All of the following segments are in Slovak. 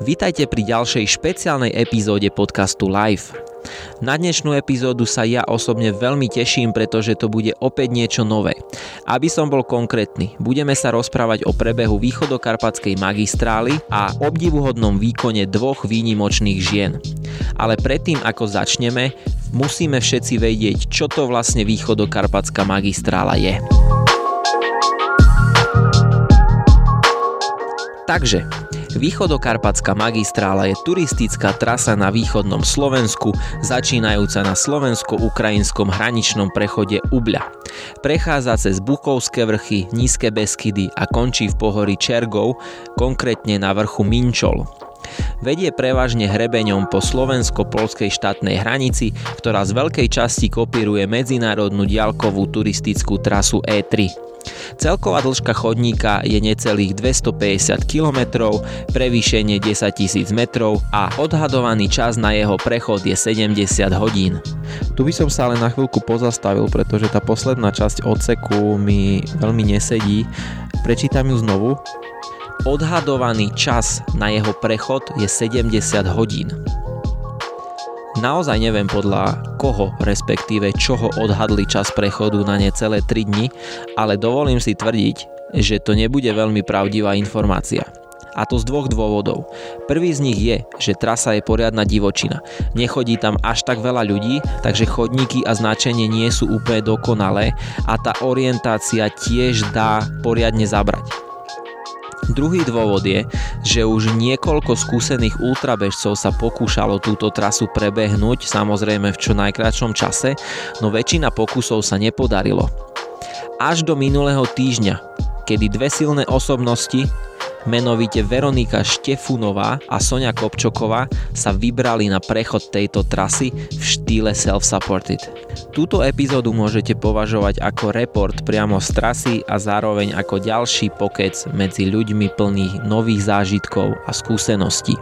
Vítajte pri ďalšej špeciálnej epizóde podcastu Live. Na dnešnú epizódu sa ja osobne veľmi teším, pretože to bude opäť niečo nové. Aby som bol konkrétny, budeme sa rozprávať o prebehu východokarpatskej magistrály a obdivuhodnom výkone dvoch výnimočných žien. Ale predtým, ako začneme, musíme všetci vedieť, čo to vlastne východokarpatská magistrála je. Takže, Východokarpatská magistrála je turistická trasa na východnom Slovensku, začínajúca na slovensko-ukrajinskom hraničnom prechode Ubľa. Prechádza cez Bukovské vrchy, Nízke Beskydy a končí v pohorí Čergov, konkrétne na vrchu Minčol. Vedie prevažne hrebeňom po slovensko-polskej štátnej hranici, ktorá z veľkej časti kopíruje medzinárodnú diaľkovú turistickú trasu E3. Celková dĺžka chodníka je necelých 250 km, prevýšenie 10 000 metrov a odhadovaný čas na jeho prechod je 70 hodín. Tu by som sa ale na chvíľku pozastavil, pretože tá posledná časť odseku mi veľmi nesedí. Prečítam ju znovu. Odhadovaný čas na jeho prechod je 70 hodín. Naozaj neviem podľa koho, respektíve čoho odhadli čas prechodu na necelé 3 dni, ale dovolím si tvrdiť, že to nebude veľmi pravdivá informácia. A to z dvoch dôvodov. Prvý z nich je, že trasa je poriadna divočina. Nechodí tam až tak veľa ľudí, takže chodníky a značenie nie sú úplne dokonalé a tá orientácia tiež dá poriadne zabrať. Druhý dôvod je, že už niekoľko skúsených ultrabežcov sa pokúšalo túto trasu prebehnúť, samozrejme v čo najkračšom čase, no väčšina pokusov sa nepodarilo. Až do minulého týždňa, kedy dve silné osobnosti, menovite Veronika Štefunová a Sonia Kopčoková sa vybrali na prechod tejto trasy v štýle self-supported. Túto epizódu môžete považovať ako report priamo z trasy a zároveň ako ďalší pokec medzi ľuďmi plných nových zážitkov a skúseností.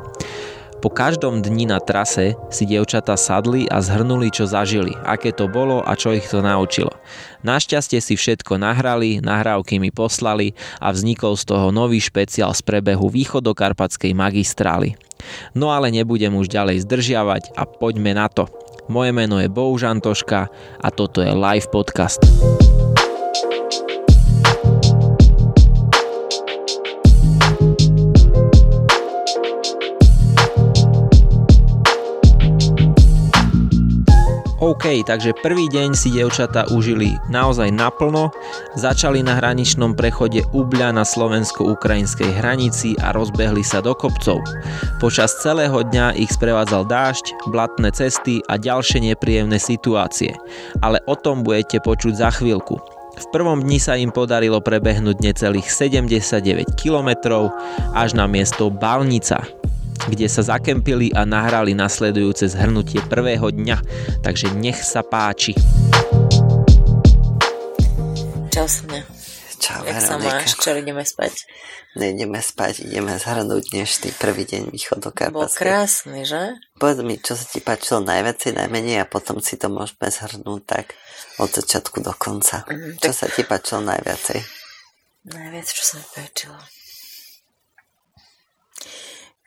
Po každom dni na trase si dievčatá sadli a zhrnuli, čo zažili, aké to bolo a čo ich to naučilo. Našťastie si všetko nahrali, nahrávky mi poslali a vznikol z toho nový špeciál z prebehu východokarpatskej magistrály. No ale nebudem už ďalej zdržiavať a poďme na to. Moje meno je Boužantoška a toto je live podcast. OK, takže prvý deň si dievčatá užili naozaj naplno, začali na hraničnom prechode Ubľa na slovensko-ukrajinskej hranici a rozbehli sa do kopcov. Počas celého dňa ich sprevádzal dážď, blatné cesty a ďalšie nepríjemné situácie, ale o tom budete počuť za chvíľku. V prvom dni sa im podarilo prebehnúť necelých 79 km až na miesto Balnica, kde sa zakempili a nahrali nasledujúce zhrnutie prvého dňa, takže nech sa páči. Čau Sonia. Čau, Jak sa máš? Čo ideme spať? Nejdeme spať, ideme zhrnúť dnešný prvý deň východu Bol krásny, že? Povedz mi, čo sa ti páčilo najviac, najmenej a potom si to môžeme zhrnúť tak od začiatku do konca. Mm, čo tak... sa ti páčilo najviacej? Najviac, čo sa mi páčilo?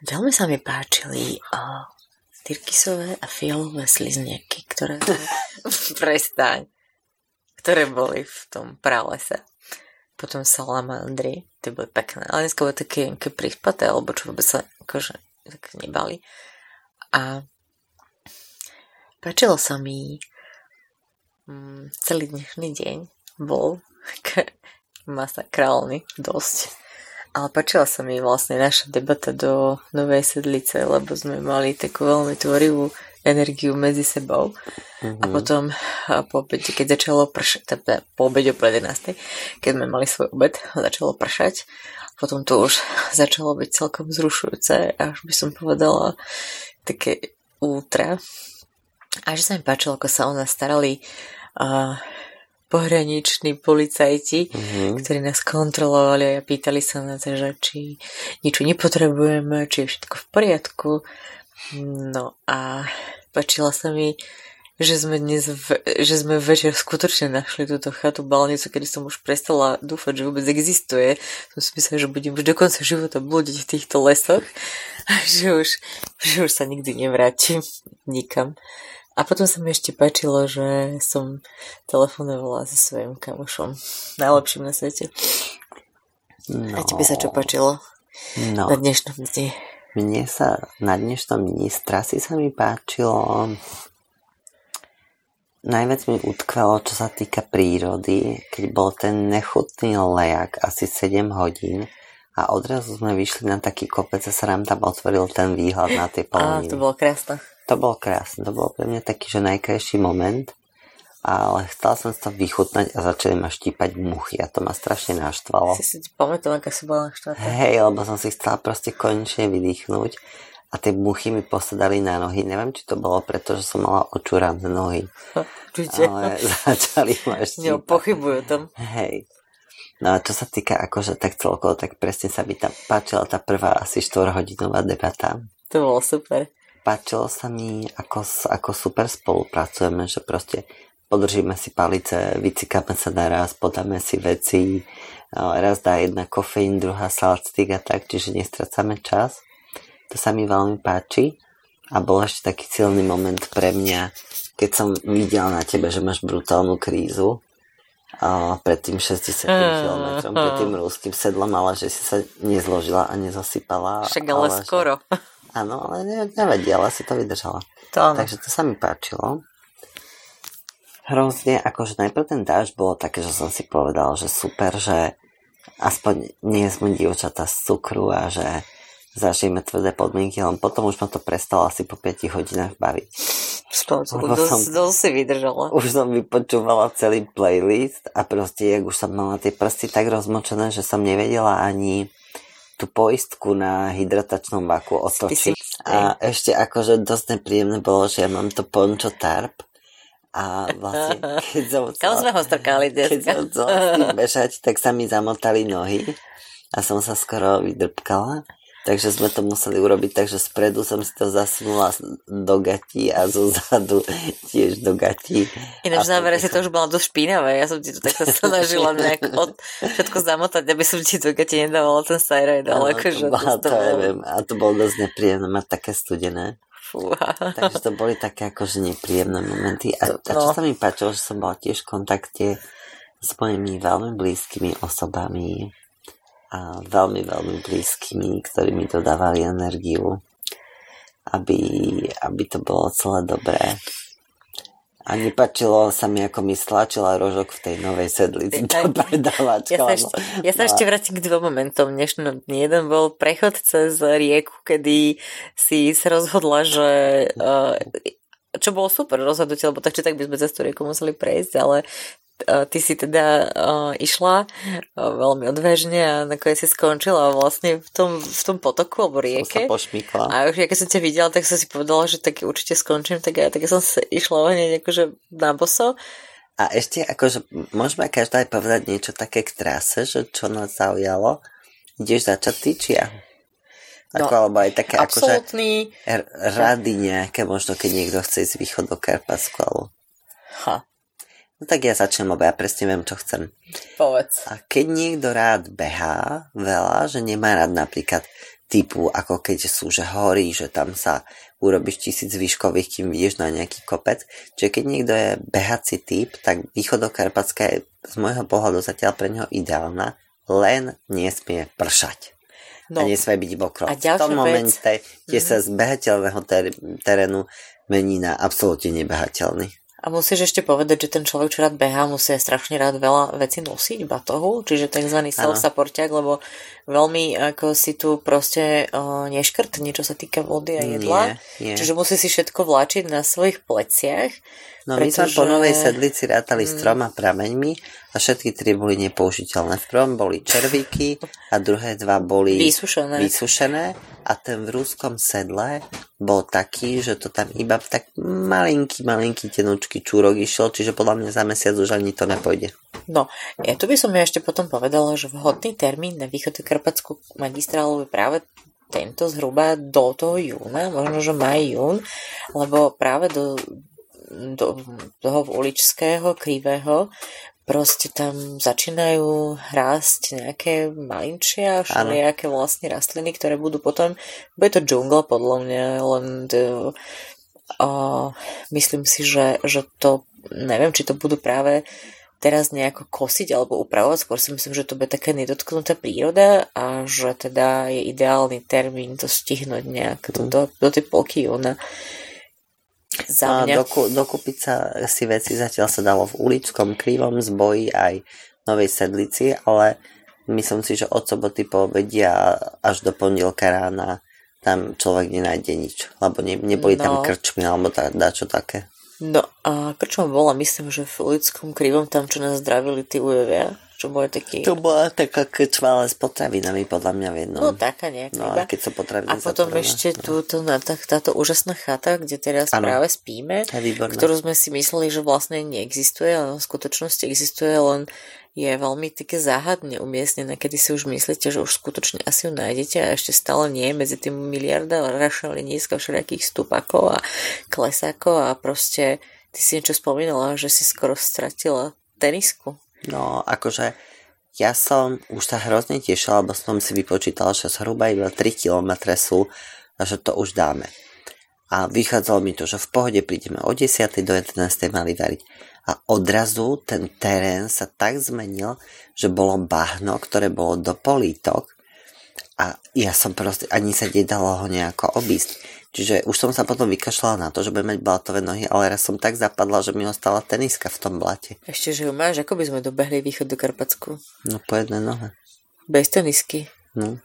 Veľmi sa mi páčili uh, tyrkisové a fialové sliznieky, ktoré prestaň, ktoré boli v tom pralese. Potom salamandry, tie boli pekné, ale dneska boli také, také prispaté, alebo čo vôbec sa akože tak nebali. A páčilo sa mi um, celý dnešný deň bol masakrálny dosť ale páčila sa mi vlastne naša debata do Novej sedlice, lebo sme mali takú veľmi tvorivú energiu medzi sebou. Mm-hmm. A mhm. potom po obede, keď začalo pršať, teda po obede o 11, keď sme mali svoj obed, začalo pršať. Potom to už začalo byť celkom zrušujúce, až by som povedala také ultra. A že sa mi páčilo, ako sa o nás starali uh, pohraniční policajti, mm-hmm. ktorí nás kontrolovali a pýtali sa na to, že či niečo nepotrebujeme, či je všetko v poriadku. No a páčila sa mi že sme dnes, v, že sme večer skutočne našli túto chatu balnicu, kedy som už prestala dúfať, že vôbec existuje. Som si myslela, že budem už do konca života blúdiť v týchto lesoch a že už, že už sa nikdy nevrátim nikam. A potom sa mi ešte páčilo, že som telefonovala so svojím kamošom. Najlepším na svete. No. A tebe sa čo páčilo? No. Na dnešnom dni. Mne sa na dnešnom dni z trasy sa mi páčilo najviac mi utkvelo, čo sa týka prírody, keď bol ten nechutný lejak asi 7 hodín a odrazu sme vyšli na taký kopec a sa nám tam otvoril ten výhľad na tie poloniny. Á, to bolo krásne. To bolo krásne, to bol pre mňa taký, že najkrajší moment ale chcela som to vychutnať a začali ma štípať muchy a to ma strašne naštvalo. Si si pamätal, aká si bola naštvatá? Hej, lebo som si chcela proste konečne vydýchnuť a tie muchy mi posadali na nohy. Neviem, či to bolo preto, že som mala očúrané nohy. Určite. Ale začali ma štípať. Jo, pochybujú tam. Hej. No a čo sa týka akože tak celkovo, tak presne sa mi tam páčila tá prvá asi 4-hodinová debata. To bolo super. Páčilo sa mi, ako, ako super spolupracujeme, že proste podržíme si palice, vycikáme sa naraz, podáme si veci, raz dá jedna kofeín, druhá salctik a tak, čiže nestracame čas. To sa mi veľmi páči a bol ešte taký silný moment pre mňa, keď som videl na tebe, že máš brutálnu krízu a pred tým 60 km, pred tým ruským sedlom, ale že si sa nezložila a nezasypala. Však ale, ale skoro. Že... Áno, ale nevadí, ale si to vydržala. To Takže to sa mi páčilo hrozne, akože najprv ten dáž bolo také, že som si povedal, že super, že aspoň nie sme dievčatá z cukru a že zažijeme tvrdé podmienky, len potom už ma to prestalo asi po 5 hodinách baviť. Dosť, dosť si vydržala. Už som vypočúvala celý playlist a proste, jak už som mala tie prsty tak rozmočené, že som nevedela ani tú poistku na hydratačnom vaku otočiť. A ešte akože dosť nepríjemné bolo, že ja mám to pončo tarp a vlastne, keď som chcela, Kam sme ho strkali dneska? Keď som chcela bežať, tak sa mi zamotali nohy a som sa skoro vydrpkala. Takže sme to museli urobiť takže spredu som si to zasunula do gatí a zo zadu tiež do gatí. Ináč v závere si to už bola dosť špinavé. Ja som ti to takto snažila nejak od, všetko zamotať, aby som ti do gatí nedávala ten sajrajt. Ale akože to, to, to neviem. A to bolo dosť nepríjemné mať také studené. Fúha. Takže to boli také akože nepríjemné momenty. A, a čo no. sa mi páčilo, že som bola tiež v kontakte s mojimi veľmi blízkymi osobami a veľmi, veľmi blízkymi, ktorí mi dodávali energiu, aby, aby to bolo celé dobré. A nepačilo sa mi, ako mi stlačila rožok v tej novej sedlici tá predávačka. Ja sa ešte, ja sa ešte vrátim k dvom momentom dnešnom dni. Jeden bol prechod cez rieku, kedy si sa rozhodla, že uh, čo bolo super rozhodnutie, lebo tak či tak by sme cez tú rieku museli prejsť, ale ty si teda uh, išla uh, veľmi odvážne a nakoniec si skončila vlastne v tom, v tom potoku alebo rieke. Som A už keď som ťa videla, tak som si povedala, že tak určite skončím, tak ja tak som išla hneď akože na boso. A ešte akože môžeme každá aj povedať niečo také k trase, že čo nás zaujalo. Ideš začať ty, či ja? Ako, no, alebo aj také absolútny... akože rady nejaké, možno keď niekto chce ísť východ do Karpatsku. Ha. No tak ja začnem, lebo ja presne viem, čo chcem. Povedz. A keď niekto rád behá veľa, že nemá rád napríklad typu, ako keď sú, že horí, že tam sa urobíš tisíc výškových, kým vieš na nejaký kopec. Čiže keď niekto je behací typ, tak východokarpatská je z môjho pohľadu zatiaľ pre neho ideálna, len nesmie pršať. No. A nesmie byť mokro. A v tom momente, kde mm-hmm. sa z behateľného terénu mení na absolútne nebehateľný. A musíš ešte povedať, že ten človek, čo rád behá, musí strašne rád veľa vecí nosiť, batohu, čiže tzv. self-supportiak, lebo veľmi ako si tu proste uh, neškrtni, čo sa týka vody a jedla. Nie, nie. Čiže musí si všetko vláčiť na svojich pleciach. No pretože... my sme po Novej Sedlici rátali mm. s troma prameňmi a všetky tri boli nepoužiteľné. V prvom boli červíky a druhé dva boli vysušené. vysušené a ten v rúskom sedle bol taký, že to tam iba tak malinký, malinký tenučký čúrok išiel, čiže podľa mňa za mesiac už ani to nepôjde. No, ja tu by som ja ešte potom povedala, že vhodný termín na Karpatskú magistrálu práve tento zhruba do toho júna, možno, že maj, jún, lebo práve do do, toho uličského, krivého, proste tam začínajú rásť nejaké malinčia, všelijaké vlastne rastliny, ktoré budú potom, bude to džungla podľa mňa, len uh, myslím si, že, že to, neviem, či to budú práve teraz nejako kosiť alebo upravovať, skôr si myslím, že to bude taká nedotknutá príroda a že teda je ideálny termín to stihnúť nejak do, do tej polky júna. Za mňa. Doku, dokúpiť sa si veci zatiaľ sa dalo v ulickom, krivom zboji aj Novej Sedlici, ale myslím si, že od soboty po obedia až do pondelka rána tam človek nenájde nič, lebo ne, neboli no. tam krčmy alebo da, dačo také. No a krčma bola, myslím, že v ulickom krivom tam, čo nás zdravili tí ujevia čo boli taký... To bola taká krčma, ale s potravinami, podľa mňa v jednom. No, taká nejaká. No, a keď sa potraviny A potom zaprvé, ešte no. túto, na, tá, táto úžasná chata, kde teraz ano. práve spíme, ktorú sme si mysleli, že vlastne neexistuje, ale v skutočnosti existuje, len je veľmi také záhadne umiestnené, kedy si už myslíte, že už skutočne asi ju nájdete a ešte stále nie medzi tým miliarda rašeliníska všelijakých stupakov a klesákov a proste ty si niečo spomínala, že si skoro stratila tenisku. No, akože ja som už sa hrozne tešila, lebo som si vypočítala, že zhruba iba 3 km sú a že to už dáme. A vychádzalo mi to, že v pohode prídeme o 10. do 11. mali variť. A odrazu ten terén sa tak zmenil, že bolo bahno, ktoré bolo do polítok a ja som proste, ani sa nedalo ho nejako obísť. Čiže už som sa potom vykašľala na to, že budem mať blatové nohy, ale raz som tak zapadla, že mi ostala teniska v tom blate. Ešte, že ju máš, ako by sme dobehli východ do Karpatsku? No po jednej nohe. Bez tenisky? No.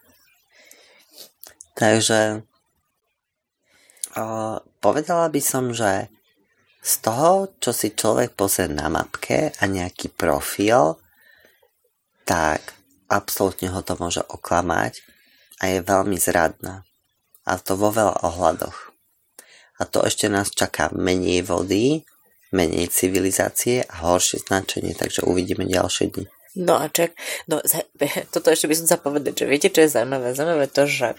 Takže o, povedala by som, že z toho, čo si človek pozrie na mapke a nejaký profil, tak absolútne ho to môže oklamať a je veľmi zradná a to vo veľa ohľadoch. A to ešte nás čaká menej vody, menej civilizácie a horšie značenie, takže uvidíme ďalšie dni. No a čak, no toto ešte by som sa povedať, že viete, čo je zaujímavé? Zaujímavé to, že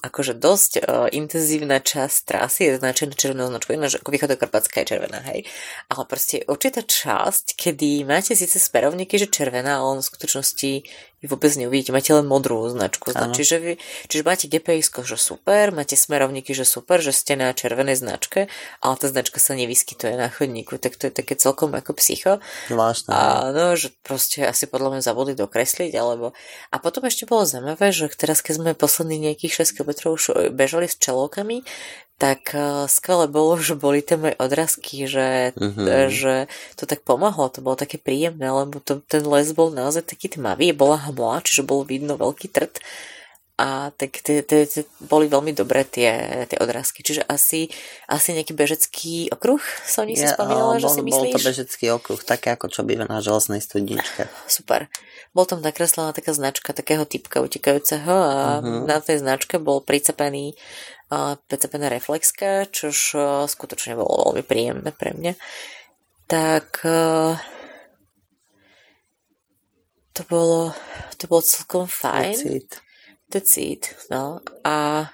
akože dosť uh, intenzívna časť trasy je značená červenou značkou, ináč ako východokarpatská je červená, hej. Ale proste určitá časť, kedy máte síce sperovníky, že červená, ale v skutočnosti vy vôbec neuvidíte, máte len modrú značku. Znači, že vy, čiže máte gps že super, máte smerovníky, že super, že ste na červenej značke, ale tá značka sa nevyskytuje na chodníku, tak to je také celkom ako psycho. Zvláštne. A no, že proste asi podľa mňa zabudli dokresliť, alebo... A potom ešte bolo zaujímavé, že teraz, keď sme posledných nejakých 6 km už bežali s čelovkami, tak uh, skvelé bolo, že boli tie moje odrazky, že, mm-hmm. že to tak pomohlo, to bolo také príjemné, lebo to, ten les bol naozaj taký tmavý, bola hmla, čiže bolo vidno veľký trt a tak tie, tie, tie boli veľmi dobré tie, tie odrazky. Čiže asi, asi nejaký bežecký okruh som si ja, spomínala, že si myslíš? Bol to bežecký okruh, také ako čo býva na železnej studničke. Super. Bol tam nakreslená taká značka takého typka utekajúceho a uh-huh. na tej značke bol pricepený uh, pricepená reflexka, čož uh, skutočne bolo veľmi príjemné pre mňa. Tak uh, to bolo, to bolo celkom fajn. Pocit decít, no a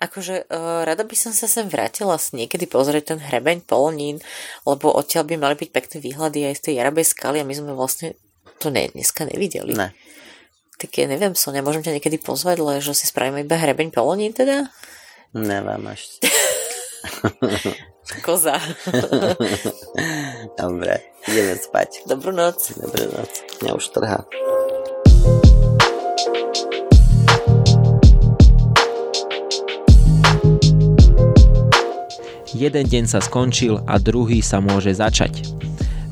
akože uh, rada by som sa sem vrátila s niekedy pozrieť ten hrebeň Polonín, lebo odtiaľ by mali byť pekné výhľady aj z tej Jarabej skaly a my sme vlastne to ne, dneska nevideli. Ne. Tak ja neviem, Sonia, môžem ťa niekedy pozvať, ale že si spravíme iba hrebeň Polonín teda? Neviem ešte. Koza. Dobre, ideme spať. Dobrú noc. Dobrú noc. Mňa už trhá. Jeden deň sa skončil a druhý sa môže začať.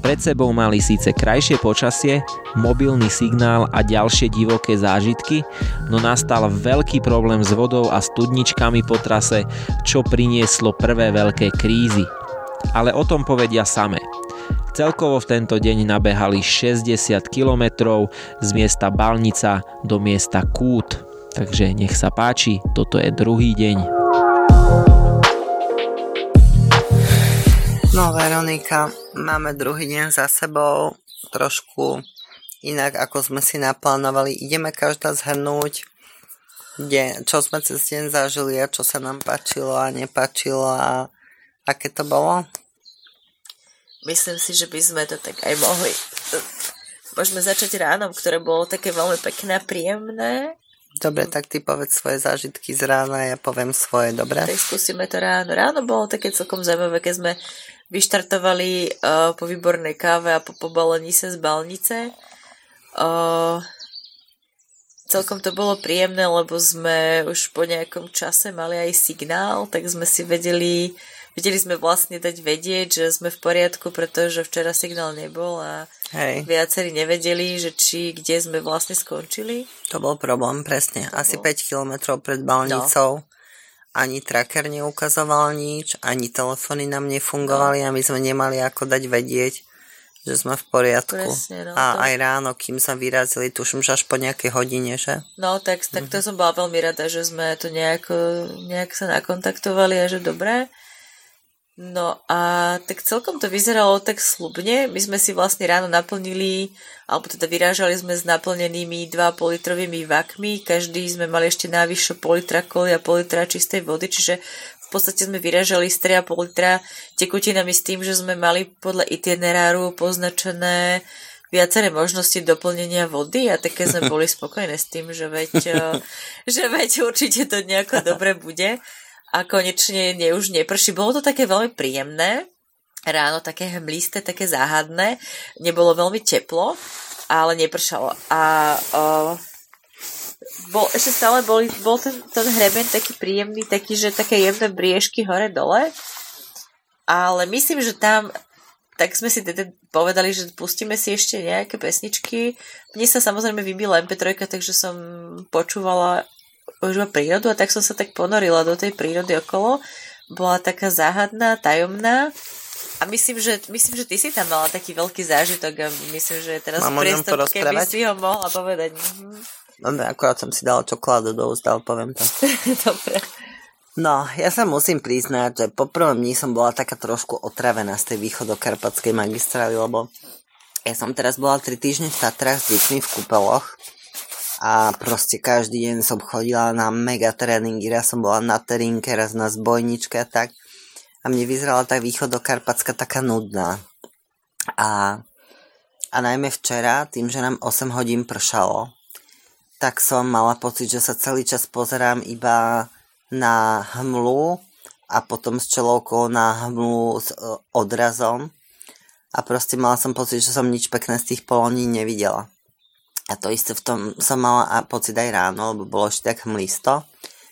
Pred sebou mali síce krajšie počasie, mobilný signál a ďalšie divoké zážitky, no nastal veľký problém s vodou a studničkami po trase, čo prinieslo prvé veľké krízy. Ale o tom povedia same. Celkovo v tento deň nabehali 60 km z miesta Balnica do miesta Kút. Takže nech sa páči, toto je druhý deň. No Veronika, máme druhý deň za sebou, trošku inak ako sme si naplánovali. Ideme každá zhrnúť, kde, čo sme cez deň zažili a čo sa nám páčilo a nepáčilo a aké to bolo? myslím si, že by sme to tak aj mohli. Môžeme začať ránom, ktoré bolo také veľmi pekné a príjemné. Dobre, tak ty povedz svoje zážitky z rána, ja poviem svoje, dobre? Tak skúsime to ráno. Ráno bolo také celkom zaujímavé, keď sme vyštartovali uh, po výbornej káve a po pobalení sa z balnice. Uh, celkom to bolo príjemné, lebo sme už po nejakom čase mali aj signál, tak sme si vedeli vedeli sme vlastne dať vedieť, že sme v poriadku, pretože včera signál nebol a Hej. viacerí nevedeli, že či kde sme vlastne skončili. To bol problém, presne. To Asi bol... 5 kilometrov pred Balnicou. No. Ani tracker neukazoval nič, ani telefóny nám nefungovali a my sme nemali ako dať vedieť, že sme v poriadku. Presne, no, a to... aj ráno, kým sa vyrazili, tuším, že až po nejakej hodine, že? No, tak, tak to mm-hmm. som bola veľmi rada, že sme to nejak, nejak sa nakontaktovali a že dobré. No a tak celkom to vyzeralo tak slubne. My sme si vlastne ráno naplnili, alebo teda vyrážali sme s naplnenými 2,5 litrovými vakmi. Každý sme mali ešte návyššie pol litra koly a pol litra čistej vody, čiže v podstate sme vyrážali z 3,5 litra tekutinami s tým, že sme mali podľa itineráru poznačené viaceré možnosti doplnenia vody a také sme boli spokojné s tým, že veď, že veď určite to nejako dobre bude a konečne ne, už neprší. Bolo to také veľmi príjemné, ráno také hmlisté, také záhadné, nebolo veľmi teplo, ale nepršalo. A o, bol, ešte stále boli, bol ten, ten hreben taký príjemný, taký, že také jemné briežky hore-dole, ale myslím, že tam tak sme si teda povedali, že pustíme si ešte nejaké pesničky. Mne sa samozrejme vybila MP3, takže som počúvala už prírodu a tak som sa tak ponorila do tej prírody okolo. Bola taká záhadná, tajomná a myslím, že, myslím, že ty si tam mala taký veľký zážitok a myslím, že teraz Mám priestor, keby si ho mohla povedať. No, akorát som si dala čokoládu do úst, ale poviem to. Dobre. No, ja sa musím priznať, že po prvom dní som bola taká trošku otravená z tej východokarpatskej magistrály, lebo ja som teraz bola 3 týždne v Tatrách s deťmi v kúpeloch a proste každý deň som chodila na mega tréningy, raz som bola na terinke, raz na zbojničke a tak. A mne vyzerala tá východokarpacka taká nudná. A, a najmä včera, tým, že nám 8 hodín pršalo, tak som mala pocit, že sa celý čas pozerám iba na hmlu a potom s čelovkou na hmlu s e, odrazom. A proste mala som pocit, že som nič pekné z tých poloní nevidela. A to isté v tom som mala a pocit aj ráno, lebo bolo ešte tak hmlisto.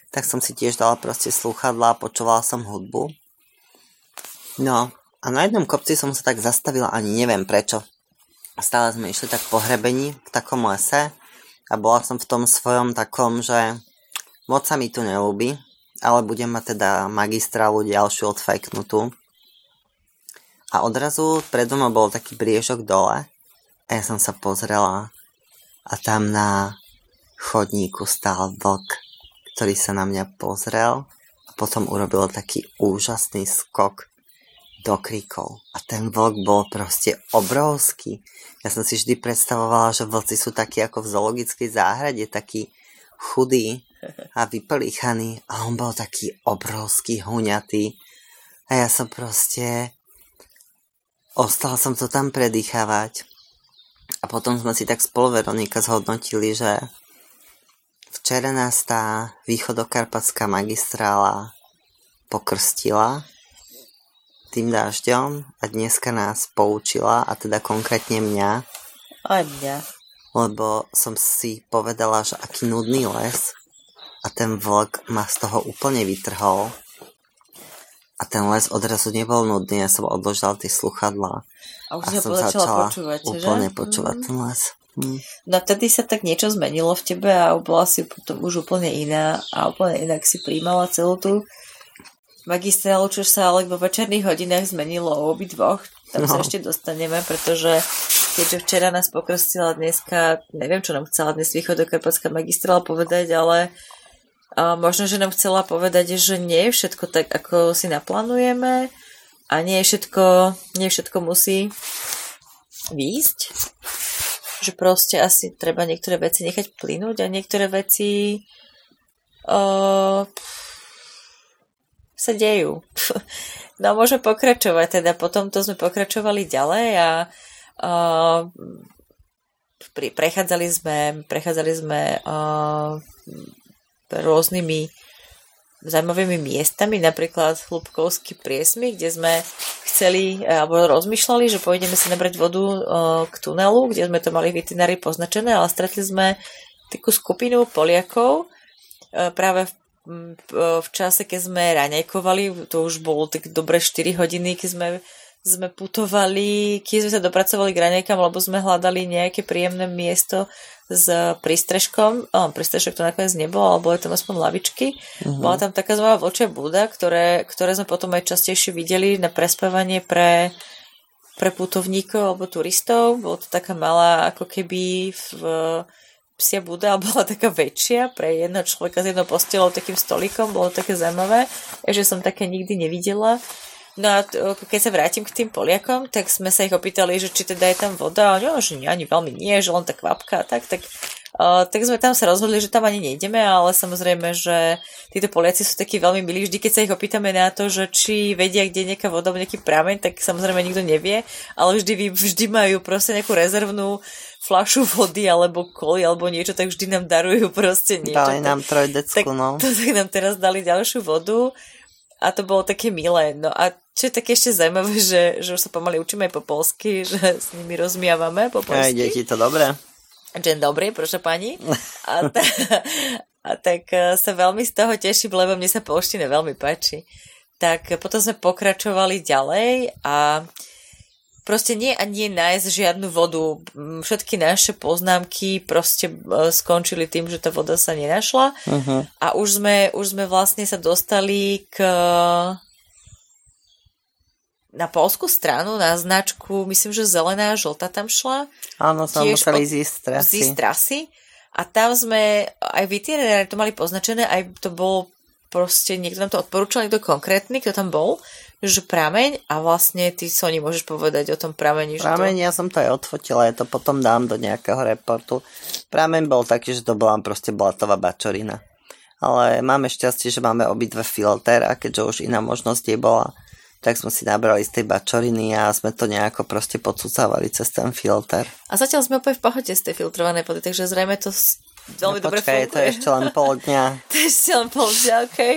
Tak som si tiež dala proste slúchadla a počúvala som hudbu. No a na jednom kopci som sa tak zastavila, ani neviem prečo. Stále sme išli tak po hrebení v takom lese a bola som v tom svojom takom, že moc sa mi tu nelúbi, ale budem mať teda magistrálu ďalšiu odfajknutú. A odrazu predo mnou bol taký briežok dole a ja som sa pozrela a tam na chodníku stál vlk, ktorý sa na mňa pozrel a potom urobil taký úžasný skok do krikov. A ten vlk bol proste obrovský. Ja som si vždy predstavovala, že vlci sú takí ako v zoologickej záhrade, taký chudý a vyplíchaný a on bol taký obrovský, huňatý. A ja som proste... Ostal som to tam predýchavať a potom sme si tak spolu Veronika zhodnotili, že včera nás tá východokarpatská magistrála pokrstila tým dážďom a dneska nás poučila, a teda konkrétne mňa. Aj mňa. Lebo som si povedala, že aký nudný les a ten vlk ma z toho úplne vytrhol a ten les odrazu nebol nudný, ja som odložila tie sluchadlá. A už a som začala počúvať, úplne že? počúvať mm. ten les. Mm. No vtedy sa tak niečo zmenilo v tebe a bola si potom už úplne iná a úplne inak si príjmala celú tú magistrálu, čo sa ale vo večerných hodinách zmenilo o obidvoch. Tam no. sa ešte dostaneme, pretože keďže včera nás pokrstila dneska, neviem, čo nám chcela dnes východokarpatská magistrála povedať, ale a možno, že nám chcela povedať, že nie je všetko tak, ako si naplánujeme a nie je všetko, nie všetko musí výjsť. Že proste asi treba niektoré veci nechať plynúť a niektoré veci uh, sa dejú. No môžeme pokračovať, teda potom to sme pokračovali ďalej a uh, pri, prechádzali sme, prechádzali sme uh, rôznymi zaujímavými miestami, napríklad Hlubkovský priesmy, kde sme chceli, alebo rozmýšľali, že pôjdeme si nabrať vodu uh, k tunelu, kde sme to mali v itinári poznačené, ale stretli sme takú skupinu Poliakov uh, práve v v čase, keď sme raňajkovali, to už bolo tak dobre 4 hodiny, keď sme, sme putovali, keď sme sa dopracovali k raňajkám, lebo sme hľadali nejaké príjemné miesto s prístrežkom. O, prístrežok to nakoniec nebolo, ale boli tam aspoň lavičky. Uh-huh. Bola tam taká zaujímavá vlčia búda, ktoré, ktoré sme potom aj častejšie videli na prespávanie pre pre putovníkov alebo turistov. Bolo to taká malá, ako keby v, psia buda bola taká väčšia pre jedného človeka s jednou postelou, takým stolikom, bolo také zaujímavé, že som také nikdy nevidela. No a keď sa vrátim k tým Poliakom, tak sme sa ich opýtali, že či teda je tam voda, a no, že nie, ani veľmi nie, že len tá kvapka a tak, tak Uh, tak sme tam sa rozhodli, že tam ani nejdeme, ale samozrejme, že títo Poliaci sú takí veľmi milí. Vždy, keď sa ich opýtame na to, že či vedia, kde je nejaká voda, nejaký prameň, tak samozrejme nikto nevie, ale vždy, vždy majú proste nejakú rezervnú flašu vody alebo koli alebo niečo, tak vždy nám darujú proste niečo. Dali nám trojdecku, tak, no. To, tak nám teraz dali ďalšiu vodu a to bolo také milé. No a čo je také ešte zaujímavé, že, že už sa pomaly učíme aj po polsky, že s nimi rozmiavame po polsky. Aj deti to dobré. Deň dobrý, proszę pani. A, ta, a tak e, sa veľmi z toho teším, lebo mne sa polština veľmi páči. Tak potom sme pokračovali ďalej a proste nie a nie nájsť žiadnu vodu. Všetky naše poznámky proste e, skončili tým, že tá voda sa nenašla uh-huh. a už sme, už sme vlastne sa dostali k na polskú stranu, na značku, myslím, že zelená žltá tam šla. Áno, tam museli zísť trasy. Zísť trasy. A tam sme aj v itinerári to mali poznačené, aj to bol proste, niekto nám to odporúčal, niekto konkrétny, kto tam bol, že prameň a vlastne ty Soni môžeš povedať o tom prameni. Prameň, to... ja som to aj odfotila, ja to potom dám do nejakého reportu. Prameň bol taký, že to bola proste blatová bačorina. Ale máme šťastie, že máme obidve filter a keďže už iná možnosť bola, tak sme si nabrali z tej bačoriny a sme to nejako proste podsúcavali cez ten filter. A zatiaľ sme úplne v pohode z tej filtrovanej vody, takže zrejme to veľmi no, dobre počkaj, to je ešte len pol dňa. to je ešte len pol dňa, okej.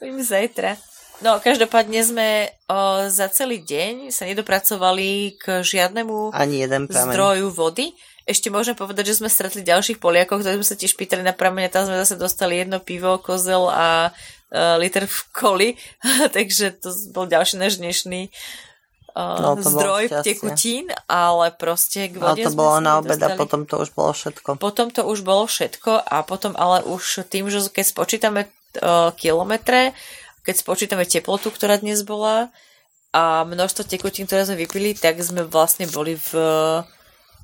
Okay. Zajtra. No, každopádne sme o, za celý deň sa nedopracovali k žiadnemu Ani jeden zdroju vody. Ešte môžem povedať, že sme stretli ďalších Poliakov, ktorí sme sa tiež pýtali na prameň tam sme zase dostali jedno pivo, kozel a uh, liter v koli, takže to bol ďalší náš dnešný uh, no, zdroj tekutín, ale proste k vode Ale to bolo na obed a potom to už bolo všetko. Potom to už bolo všetko a potom ale už tým, že keď spočítame uh, kilometre, keď spočítame teplotu, ktorá dnes bola a množstvo tekutín, ktoré sme vypili, tak sme vlastne boli v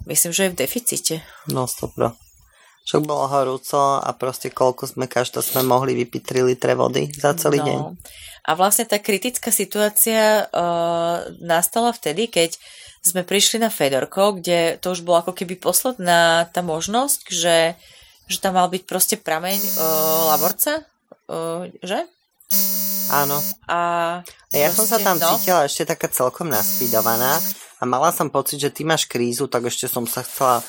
myslím, že aj v deficite. No, stopro. Však bolo horúco a proste koľko sme, každá sme mohli vypiť 3 litre vody za celý no. deň. A vlastne tá kritická situácia uh, nastala vtedy, keď sme prišli na Fedorko, kde to už bola ako keby posledná tá možnosť, že, že tam mal byť proste prameň uh, laborca, uh, že? Áno. A ja som sa tam no. cítila ešte taká celkom naspídovaná a mala som pocit, že ty máš krízu, tak ešte som sa chcela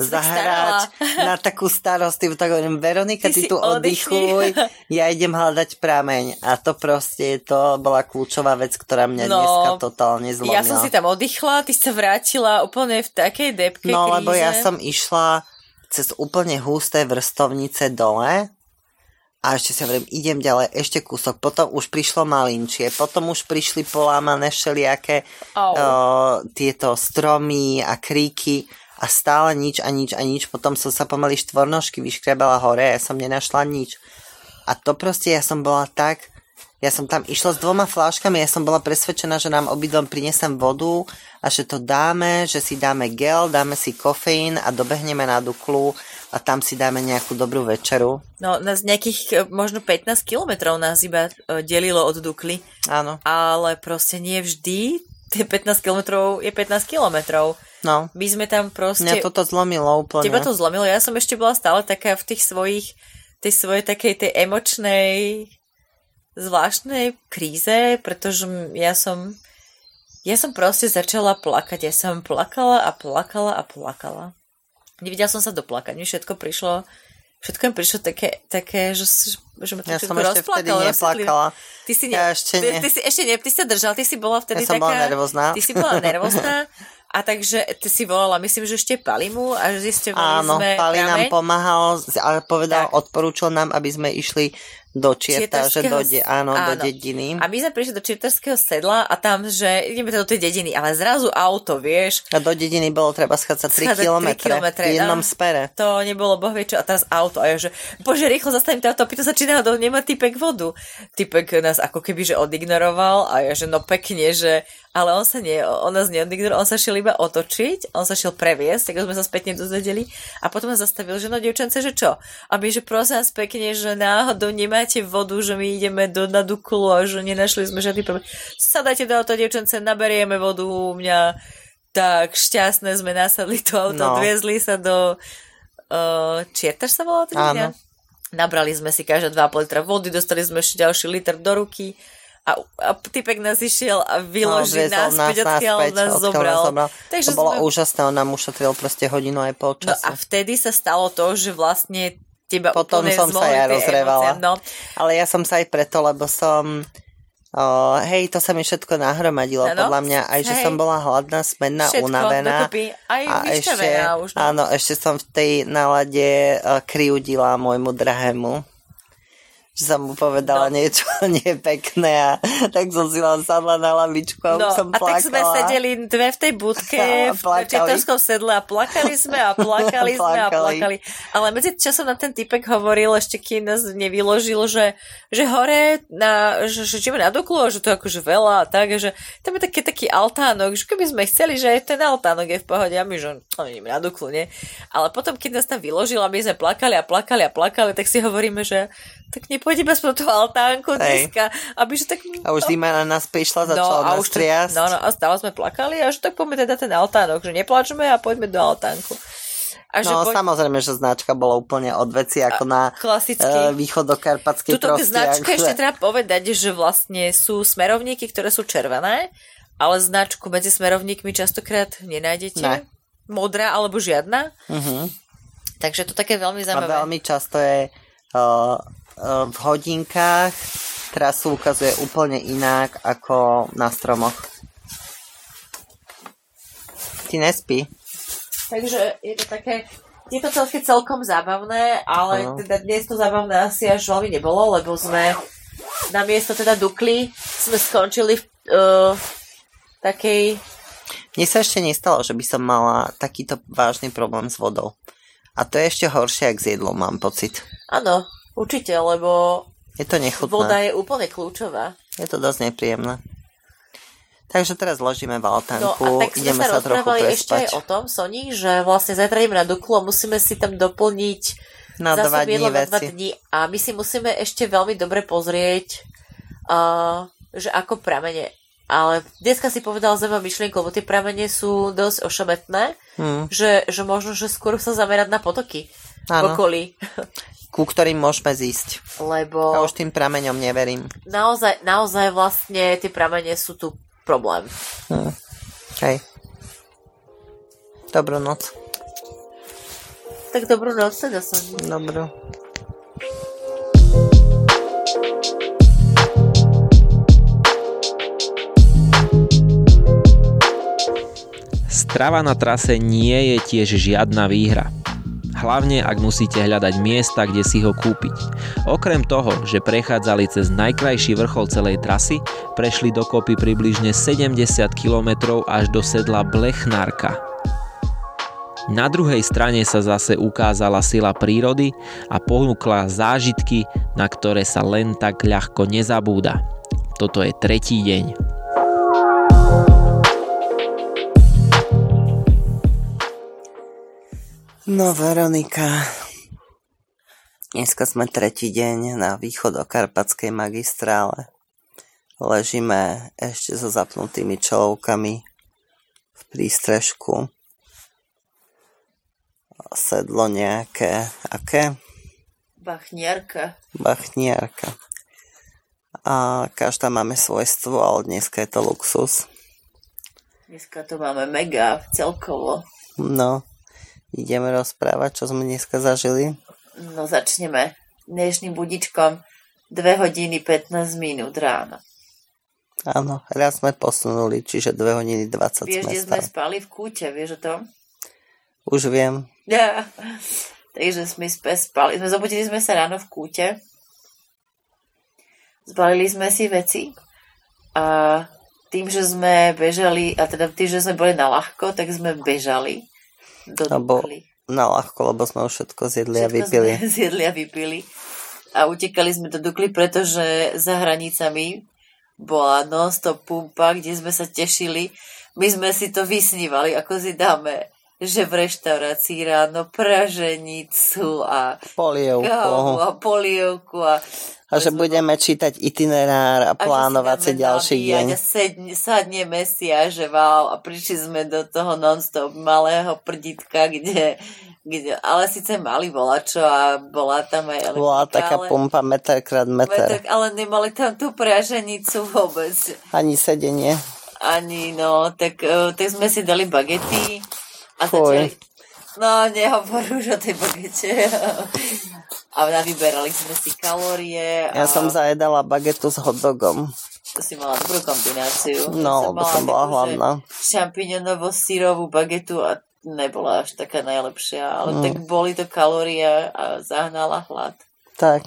zahrať na takú starosť. Tak hovorím, Veronika, ty, ty tu oddychuj, ja idem hľadať prameň. A to proste, to bola kľúčová vec, ktorá mňa no, dneska totálne zlomila. Ja som si tam oddychla, ty sa vrátila úplne v takej depke No, kríze. lebo ja som išla cez úplne husté vrstovnice dole a ešte si hovorím, idem ďalej, ešte kúsok. Potom už prišlo malinčie, potom už prišli polámané všelijaké oh. o, tieto stromy a kríky a stále nič a nič a nič. Potom som sa pomaly štvornožky vyškrebala hore ja som nenašla nič. A to proste ja som bola tak, ja som tam išla s dvoma fláškami, ja som bola presvedčená, že nám obidvom prinesem vodu a že to dáme, že si dáme gel, dáme si kofeín a dobehneme na Duklu a tam si dáme nejakú dobrú večeru. No, nás nejakých e, možno 15 kilometrov nás iba e, delilo od Dukly. Áno. Ale proste nie vždy tie 15 kilometrov je 15 kilometrov. No. My sme tam proste... Mňa toto zlomilo úplne. Teba to zlomilo. Ja som ešte bola stále taká v tých svojich, tej svojej takej tej emočnej zvláštnej kríze, pretože ja som ja som proste začala plakať. Ja som plakala a plakala a plakala. Nevidela som sa doplakať. Mi všetko prišlo všetko mi prišlo také, také že, že ma to ja som ešte vtedy neplakala. Ty si, ne, ja ešte nie. Ty, ty, si ešte ne, ty si sa držal, ty si bola vtedy ja taká... bola nervózna. Ty si bola nervózna a takže ty si volala, myslím, že ešte Palimu a že ste Áno, sme Pali nám pomáhal, ale povedal, tak. odporúčal nám, aby sme išli do Čierta, že do, de, áno, áno, do dediny. A my sme prišli do Čiertarského sedla a tam, že ideme do tej dediny, ale zrazu auto, vieš. A do dediny bolo treba schádzať 3 km v jednom no, spere. To nebolo boh vie čo a teraz auto. A ja, že bože, rýchlo zastavím to auto, pýta sa, či náhodou nemá typek vodu. Typek nás ako keby, že odignoroval a ja, že no pekne, že ale on sa nie, on nás neodignoroval, on sa šiel iba otočiť, on sa šiel previesť, tak sme sa spätne dozvedeli a potom nás zastavil, že no devčance, že čo? A my, že prosím vás pekne, že náhodou nemáte vodu, že my ideme do, na Dukulu a že nenašli sme žiadny problém. Sadajte do auto, devčance, naberieme vodu u mňa. Tak šťastné sme nasadli to auto, no. odviezli sa do uh, Čiertaž sa volá Áno. Nabrali sme si každá 2,5 litra vody, dostali sme ešte ďalší liter do ruky a, a typek nás išiel a vyložil no, náspäť, nás, odkiaľ nás, nás zobral. Nás zobral. Takže to bolo sme... úžasné, on nám ušetril proste hodinu aj pol času. No a vtedy sa stalo to, že vlastne teba Potom som sa ja rozrevala. no. Ale ja som sa aj preto, lebo som O, hej, to sa mi všetko nahromadilo ano? podľa mňa, aj že hej. som bola hladná, smenná, všetko, unavená. Dokupy. Aj a ešte, už, no. áno, ešte som v tej nálade uh, kriudila môjmu drahému že som mu povedala no. niečo nepekné a tak som si len sadla na lavičku a no, už som plakala. A tak sme sedeli dve v tej budke v četorskom sedle a plakali sme a plakali sme a plakali. Ale medzi časom na ten typek hovoril, ešte kým nás nevyložil, že, že hore, na, že, že ideme na Duklu, že to je akože veľa a tak, že tam je taký, taký altánok, že keby sme chceli, že aj ten altánok je v pohode a my, že no, ideme na Duklu, nie? Ale potom, keď nás tam vyložil a my sme plakali a plakali a plakali, tak si hovoríme, že tak nepôjdeme aspoň tú altánku dneska, aby že tak... A už zima na nás prišla, no, začala no, nás triasť. No, no, a stále sme plakali a že tak poďme teda ten altánok, že neplačme a poďme do altánku. A že no poď... samozrejme, že značka bola úplne od veci ako na klasicky. E, východokarpatskej Tuto značka akože... ešte treba povedať, že vlastne sú smerovníky, ktoré sú červené, ale značku medzi smerovníkmi častokrát nenájdete. Ne. Modrá alebo žiadna. Uh-huh. Takže to také veľmi zaujímavé. A veľmi často je uh, v hodinkách trasu ukazuje úplne inak ako na stromoch. Ty nespí. Takže je to také, je to celké celkom zábavné, ale uh-huh. teda dnes to zábavné asi až veľmi nebolo, lebo sme na miesto teda Dukly sme skončili v uh, takej... Mne sa ešte nestalo, že by som mala takýto vážny problém s vodou. A to je ešte horšie, ak s jedlom, mám pocit. Áno, Určite, lebo je to nechutné. voda je úplne kľúčová. Je to dosť nepríjemné. Takže teraz zložíme valtánku, no, a tak ideme sa, sa trochu prespať. ešte aj o tom, Soni, že vlastne zajtra ideme na Duklu a musíme si tam doplniť na dva dní na dva dní a my si musíme ešte veľmi dobre pozrieť, uh, že ako pramene. Ale dneska si povedal zaujímavú myšlienku, lebo tie pramene sú dosť ošemetné, hmm. že, že možno, že skôr sa zamerať na potoky v okolí ku ktorým môžeme zísť. Lebo... Ja už tým prameňom neverím. Naozaj, naozaj vlastne tie pramene sú tu problém. Hm. Hej. Dobrú noc. Tak dobrú noc teda som. Dobrú. Strava na trase nie je tiež žiadna výhra hlavne ak musíte hľadať miesta, kde si ho kúpiť. Okrem toho, že prechádzali cez najkrajší vrchol celej trasy, prešli dokopy približne 70 km až do sedla Blechnárka. Na druhej strane sa zase ukázala sila prírody a ponúkla zážitky, na ktoré sa len tak ľahko nezabúda. Toto je tretí deň. No Veronika, dneska sme tretí deň na východ o Karpatskej magistrále. Ležíme ešte so zapnutými čelovkami v prístrežku. Sedlo nejaké, aké? Bachniarka. Bachniarka. A každá máme svojstvo, ale dneska je to luxus. Dneska to máme mega celkovo. No, ideme rozprávať, čo sme dneska zažili. No začneme dnešným budičkom 2 hodiny 15 minút ráno. Áno, raz sme posunuli, čiže 2 hodiny 20 Vieš, sme sme spali v kúte, vieš o tom? Už viem. Ja. Takže sme spali, sme zobudili sme sa ráno v kúte, zbalili sme si veci a tým, že sme bežali, a teda tým, že sme boli na ľahko, tak sme bežali do Lebo Dukly. na ľahko, lebo sme už všetko zjedli a Všetko vypili. Sme zjedli a vypili. A utekali sme do Dukly, pretože za hranicami bola non-stop pumpa, kde sme sa tešili. My sme si to vysnívali, ako si dáme že v reštaurácii ráno praženicu a kávu Polievku. a polievku a, A že budeme čítať itinerár a plánovať si ďalší deň. A sedne, sadneme si a že wow, a prišli sme do toho non-stop malého prditka, kde, kde ale síce mali volačo a bola tam aj Bola elektrika, taká ale, pumpa meter krát meter. metek, ale nemali tam tú praženicu vôbec. Ani sedenie. Ani, no, tak, uh, tak sme si dali bagety a začali... No, nehovor už o tej bagete. a vyberali sme si kalórie. A Ja som zajedala bagetu s hotdogom. To si mala dobrú kombináciu. No, lebo som bola hladná. Šampiňonovo-sírovú bagetu a nebola až taká najlepšia, ale Mm. tak boli to kalórie a zahnala hlad. Tak.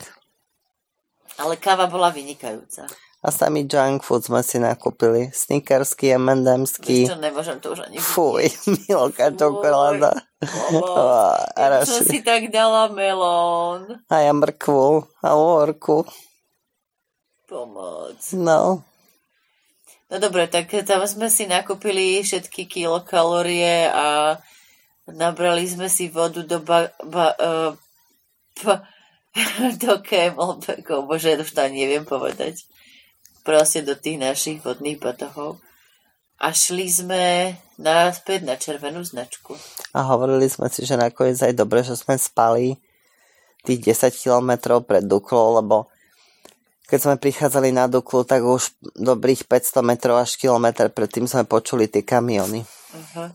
Ale káva bola vynikajúca. A sami junk food sme si nakúpili. Snickersky, M&Msky. Čo, nemôžem to už ani Fuj, milka čokoláda. Ja som si tak dala melón. A ja mrkvu. A uhorku. Pomoc. No. No dobre, tak tam sme si nakúpili všetky kilokalórie a nabrali sme si vodu do ba, ba, uh, ba, do camelbackov, bože, ja to už to ani neviem povedať. Proste do tých našich vodných batohov. A šli sme naspäť na červenú značku. A hovorili sme si, že nakoniec aj dobre, že sme spali tých 10 kilometrov pred Duklou, lebo keď sme prichádzali na Duklu, tak už dobrých 500 metrov až kilometr predtým sme počuli tie kamiony. Uh-huh.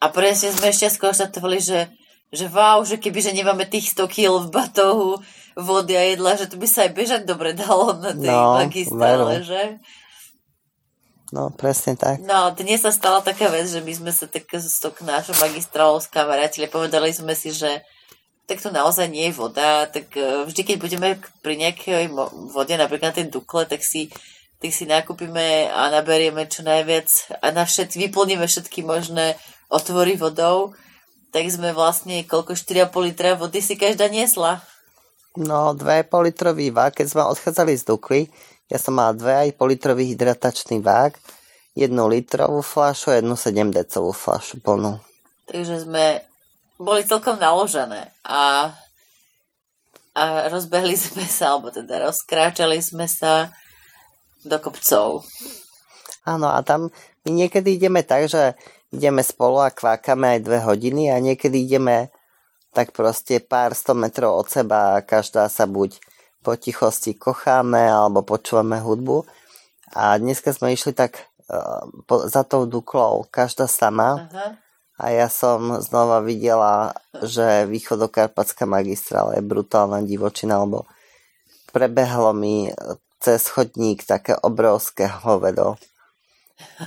A presne sme ešte skonštatovali, že, že wow, že keby že nemáme tých 100 kg v batohu vody a jedla, že to by sa aj bežať dobre dalo na tej No, veru. že? No, presne tak. No, dnes sa stala taká vec, že my sme sa tak s tou našou magistrálou skamarátili, povedali sme si, že tak to naozaj nie je voda, tak eh, vždy, keď budeme pri nejakej vode, napríklad na tej Dukle, tak si, tak si nakúpime a naberieme čo najviac a na všet, vyplníme všetky možné otvory vodou, tak sme vlastne koľko 4,5 litra vody si každá niesla. No, 2,5 litrový vák, keď sme odchádzali z Dukly, ja som mal 2,5 litrový hydratačný vák, jednu litrovú fľašu a jednu 7 decovú fľašu plnú. Takže sme boli celkom naložené a, a rozbehli sme sa, alebo teda rozkráčali sme sa do kopcov. Áno, a tam my niekedy ideme tak, že ideme spolu a kvákame aj dve hodiny a niekedy ideme tak proste pár sto metrov od seba každá sa buď po tichosti kocháme alebo počúvame hudbu. A dneska sme išli tak uh, po, za tou Duklou, každá sama. Aha. A ja som znova videla, že východokarpatská magistrála je brutálna divočina, lebo prebehlo mi cez chodník také obrovské hovedo.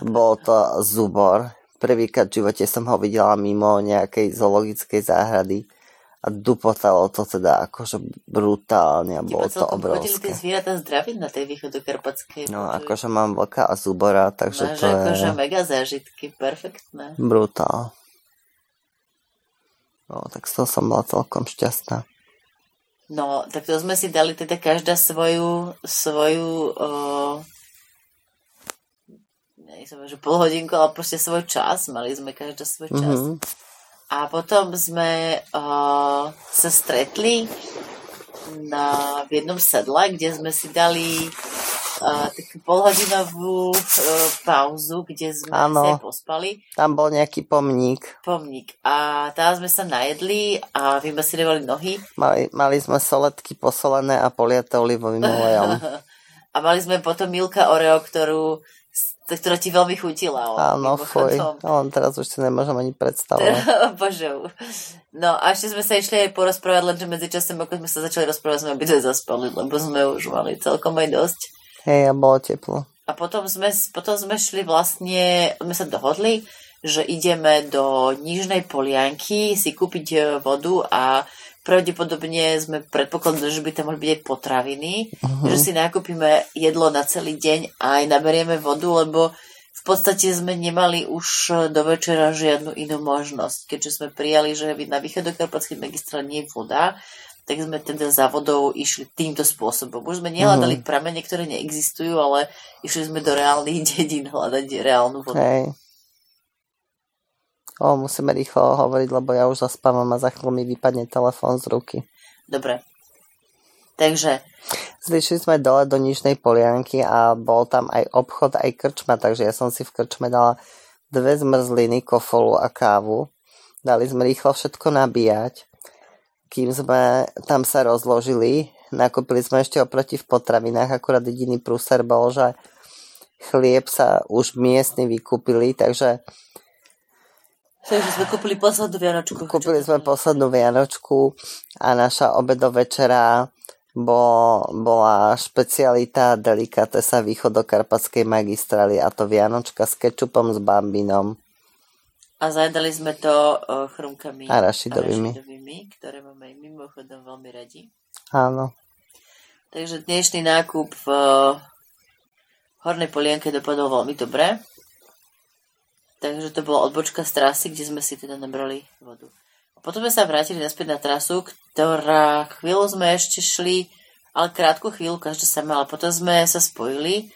Bol to zubor. Prvýkrát v živote som ho videla mimo nejakej zoologickej záhrady a dupotalo to teda akože brutálne a bolo to chodili tie obrovské. zvieratá zdraviť na tej východokarpatskej. No akože mám vlka a zubora, takže Máš to akože je mega zážitky, perfektné. brutál. No tak z toho som bola celkom šťastná. No, tak to sme si dali teda každá svoju, svoju, uh, nie som, že pol hodinku, ale proste svoj čas, mali sme každá svoj čas. Mhm. A potom sme uh, sa stretli na, v jednom sedle, kde sme si dali uh, takú polhodinovú uh, pauzu, kde sme Áno. sa pospali. Tam bol nejaký pomník. Pomník. A tam sme sa najedli a vymasírovali nohy. Mali, mali sme soletky posolené a poliate olivovým olejom. A mali sme potom Milka Oreo, ktorú ktorá ti veľmi chutila. Áno, fuj. On teraz už si nemôžem ani predstavovať. Bože. No a ešte sme sa išli aj porozprávať, lenže medzičasom, ako sme sa začali rozprávať, sme obidve zaspali, lebo sme už mali celkom aj dosť. Hej, a bolo teplo. A potom sme, potom sme šli vlastne, sme sa dohodli, že ideme do Nižnej Polianky si kúpiť e, vodu a pravdepodobne sme predpokladali, že by tam mohli byť aj potraviny, uh-huh. že si nakúpime jedlo na celý deň a aj naberieme vodu, lebo v podstate sme nemali už do večera žiadnu inú možnosť. Keďže sme prijali, že na východokarpatských magistrát nie je voda, tak sme teda za vodou išli týmto spôsobom. Už sme nehľadali uh-huh. pramene, ktoré neexistujú, ale išli sme do reálnych dedín hľadať reálnu vodu. Hej. O, musíme rýchlo hovoriť, lebo ja už zaspávam a za chvíľu mi vypadne telefón z ruky. Dobre. Takže... Zvyšli sme dole do Nižnej Polianky a bol tam aj obchod, aj krčma, takže ja som si v krčme dala dve zmrzliny, kofolu a kávu. Dali sme rýchlo všetko nabíjať. Kým sme tam sa rozložili, nakúpili sme ešte oproti v potravinách, akurát jediný prúser bol, že chlieb sa už miestny vykúpili, takže Takže sme kúpili poslednú Vianočku. Kúpili sme poslednú Vianočku a naša obedovečera bo, bola špecialita delikatesa východokarpatskej magistrály a to Vianočka s kečupom s bambinom. A zajedali sme to uh, chrumkami a rašidovými. a rašidovými, ktoré máme mimochodom veľmi radi. Áno. Takže dnešný nákup v uh, Hornej Polienke dopadol veľmi dobre. Takže to bola odbočka z trasy, kde sme si teda nabrali vodu. A potom sme sa vrátili naspäť na trasu, ktorá chvíľu sme ešte šli, ale krátku chvíľu, každá sama, ale potom sme sa spojili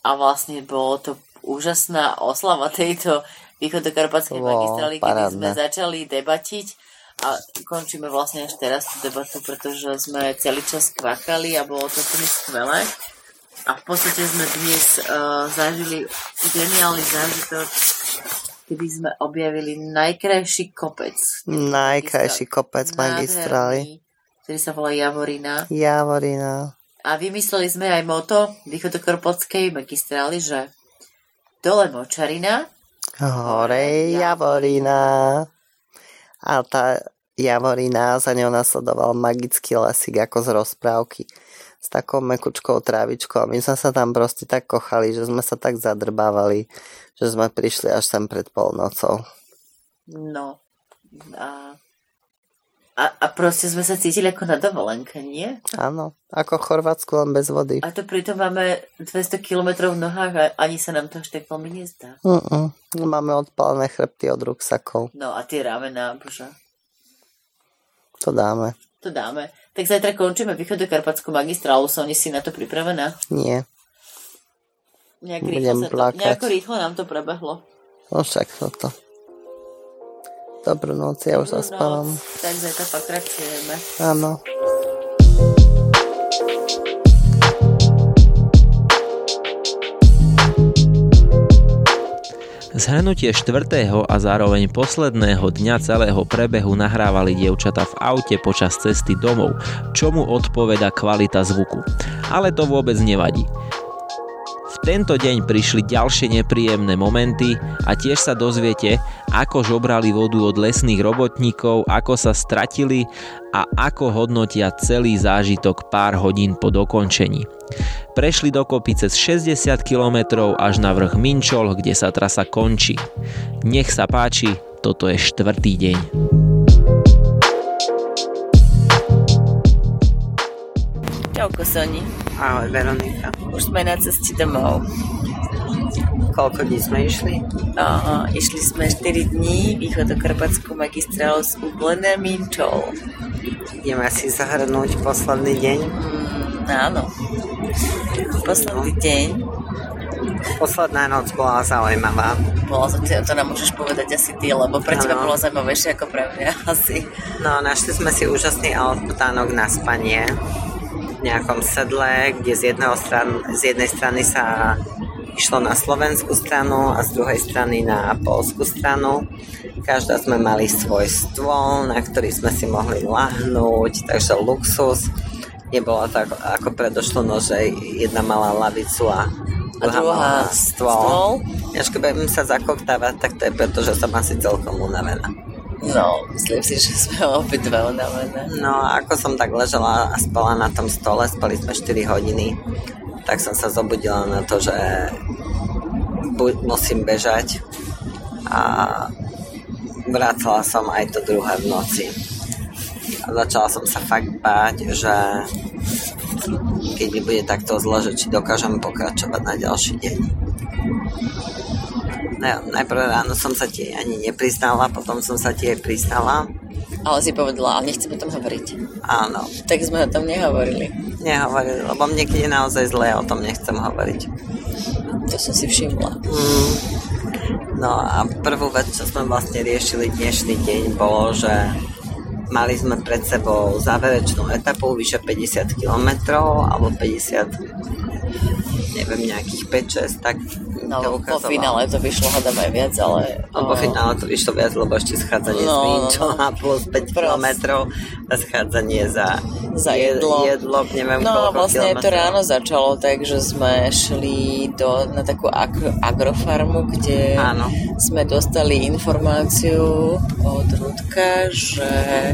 a vlastne bolo to úžasná oslava tejto východokarpatskej magistrály, kedy sme začali debatiť a končíme vlastne až teraz tú debatu, pretože sme celý čas kvakali a bolo to úplne skvelé. A v podstate sme dnes uh, zažili geniálny zážitok kedy sme objavili najkrajší kopec. Najkrajší kopec magistrály. Ktorý sa volá Javorina. Javorina. A vymysleli sme aj moto východokorpotskej magistrály, že dole Močarina, hore Javorina. A tá Javorina, za ňou nasledoval magický lesík ako z rozprávky s takou mekučkou trávičkou. My sme sa tam proste tak kochali, že sme sa tak zadrbávali, že sme prišli až sem pred polnocou. No. A, a, a proste sme sa cítili ako na dovolenke, nie? Áno, ako v Chorvátsku, len bez vody. A to pritom máme 200 km v nohách a ani sa nám to až tak veľmi nezdá. Uh-uh. Máme odpálené chrbty od ruksakov. No a tie rámená, bože. To dáme. To dáme. Tak zajtra končíme východokarpatskú magistrálu, sú oni si na to pripravená? Nie. Nejak rýchlo, sa to, nejako rýchlo nám to prebehlo. No však toto. Dobrú noc, ja už zaspávam. Tak zajtra pokračujeme. Áno. Zhrnutie štvrtého a zároveň posledného dňa celého prebehu nahrávali dievčata v aute počas cesty domov, čomu odpoveda kvalita zvuku. Ale to vôbec nevadí tento deň prišli ďalšie nepríjemné momenty a tiež sa dozviete, ako žobrali vodu od lesných robotníkov, ako sa stratili a ako hodnotia celý zážitok pár hodín po dokončení. Prešli dokopy cez 60 km až na vrch Minčol, kde sa trasa končí. Nech sa páči, toto je štvrtý deň. Čauko, Soni. Ahoj, Veronika. Už sme na ceste domov. Koľko dní sme išli? Aha, išli sme 4 dní východokarpatskú magistrálu z Ublené Minčov. Ideme si zahrnúť posledný deň? Mm, áno. Posledný no. deň. Posledná noc bola zaujímavá. Bola som to nám môžeš povedať asi ty, lebo pre teba bolo zaujímavejšie ako pre mňa asi. No, našli sme si úžasný altánok na spanie nejakom sedle, kde z, jedného stran, z jednej strany sa išlo na slovenskú stranu a z druhej strany na polskú stranu. Každá sme mali svoj stôl, na ktorý sme si mohli lahnúť, takže luxus. nebolo tak ako predošlo, no, že jedna mala lavicu a a druhá stôl. stôl. Ja keď budem sa zakoktávať, tak to je preto, že som asi celkom unavená. No, myslím si, že sme obidve unavené. No, ako som tak ležela a spala na tom stole, spali sme 4 hodiny, tak som sa zobudila na to, že buď musím bežať a vracala som aj to druhé v noci. A začala som sa fakt báť, že keď mi bude takto zle, že či dokážem pokračovať na ďalší deň. Najprv ráno som sa ti ani nepriznala, potom som sa ti aj priznala. Ale si povedala, ale nechcem o tom hovoriť. Áno. Tak sme o tom nehovorili. Nehovorili, lebo keď je naozaj zle, o tom nechcem hovoriť. To som si všimla. Mm. No a prvú vec, čo sme vlastne riešili dnešný deň, bolo, že mali sme pred sebou záverečnú etapu vyše 50 km alebo 50 neviem, nejakých 5-6, tak No, to po finále to vyšlo hadam aj viac, ale... No, po finále to vyšlo viac, lebo ešte schádzanie no, s Vinčom no, no. plus 5 km a schádzanie za, za jedlo. jedlo neviem no, vlastne kilometrov. to ráno začalo, takže sme šli do, na takú ag- agrofarmu, kde Áno. sme dostali informáciu od Rudka, že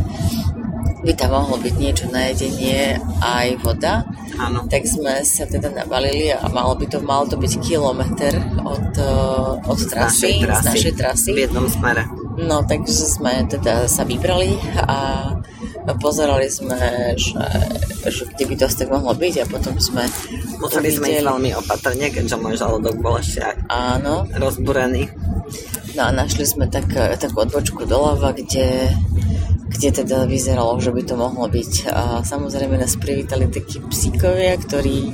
by tam mohlo byť niečo na jedenie aj voda. Áno. Tak sme sa teda nabalili a malo by to, mal to byť kilometr od, eh, od trasy, z našej trasy, z našej trasy. V jednom smere. No, takže sme teda sa vybrali a pozerali sme, že, že kde by to tak mohlo byť a potom sme Museli sme ísť veľmi opatrne, keďže môj žalúdok bol ešte Áno. rozburený. No a našli sme tak, takú odbočku doľava, kde kde teda vyzeralo, že by to mohlo byť. A samozrejme nás privítali takí psíkovia, ktorí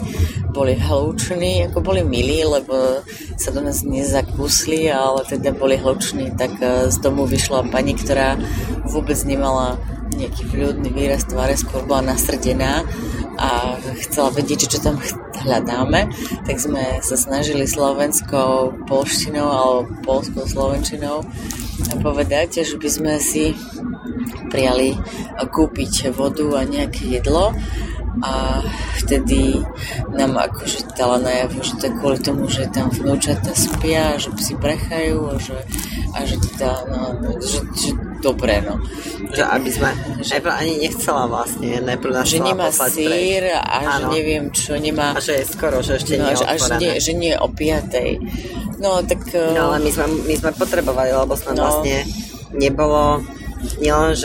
boli hluční, ako boli milí, lebo sa do nás nezakusli, ale teda boli hluční, tak e, z domu vyšla pani, ktorá vôbec nemala nejaký ľudný výraz tváre, skôr bola nasrdená a chcela vedieť, čo tam hľadáme, tak sme sa snažili slovenskou polštinou alebo polskou slovenčinou povedať, že by sme si prijali kúpiť vodu a nejaké jedlo a vtedy nám akože dala najavo, že to je kvôli tomu, že tam vnúčata spia, že si prechajú a že, a že teda, no, že, že dobre, no. Že aby sme, že, najprv ani nechcela vlastne, najprv nás Že nemá sír a Áno. že neviem čo, nemá... A že je skoro, že ešte no, nie je až nie, že nie je o piatej. No, tak... No, ale my sme, my sme potrebovali, lebo sme no, vlastne nebolo nielen,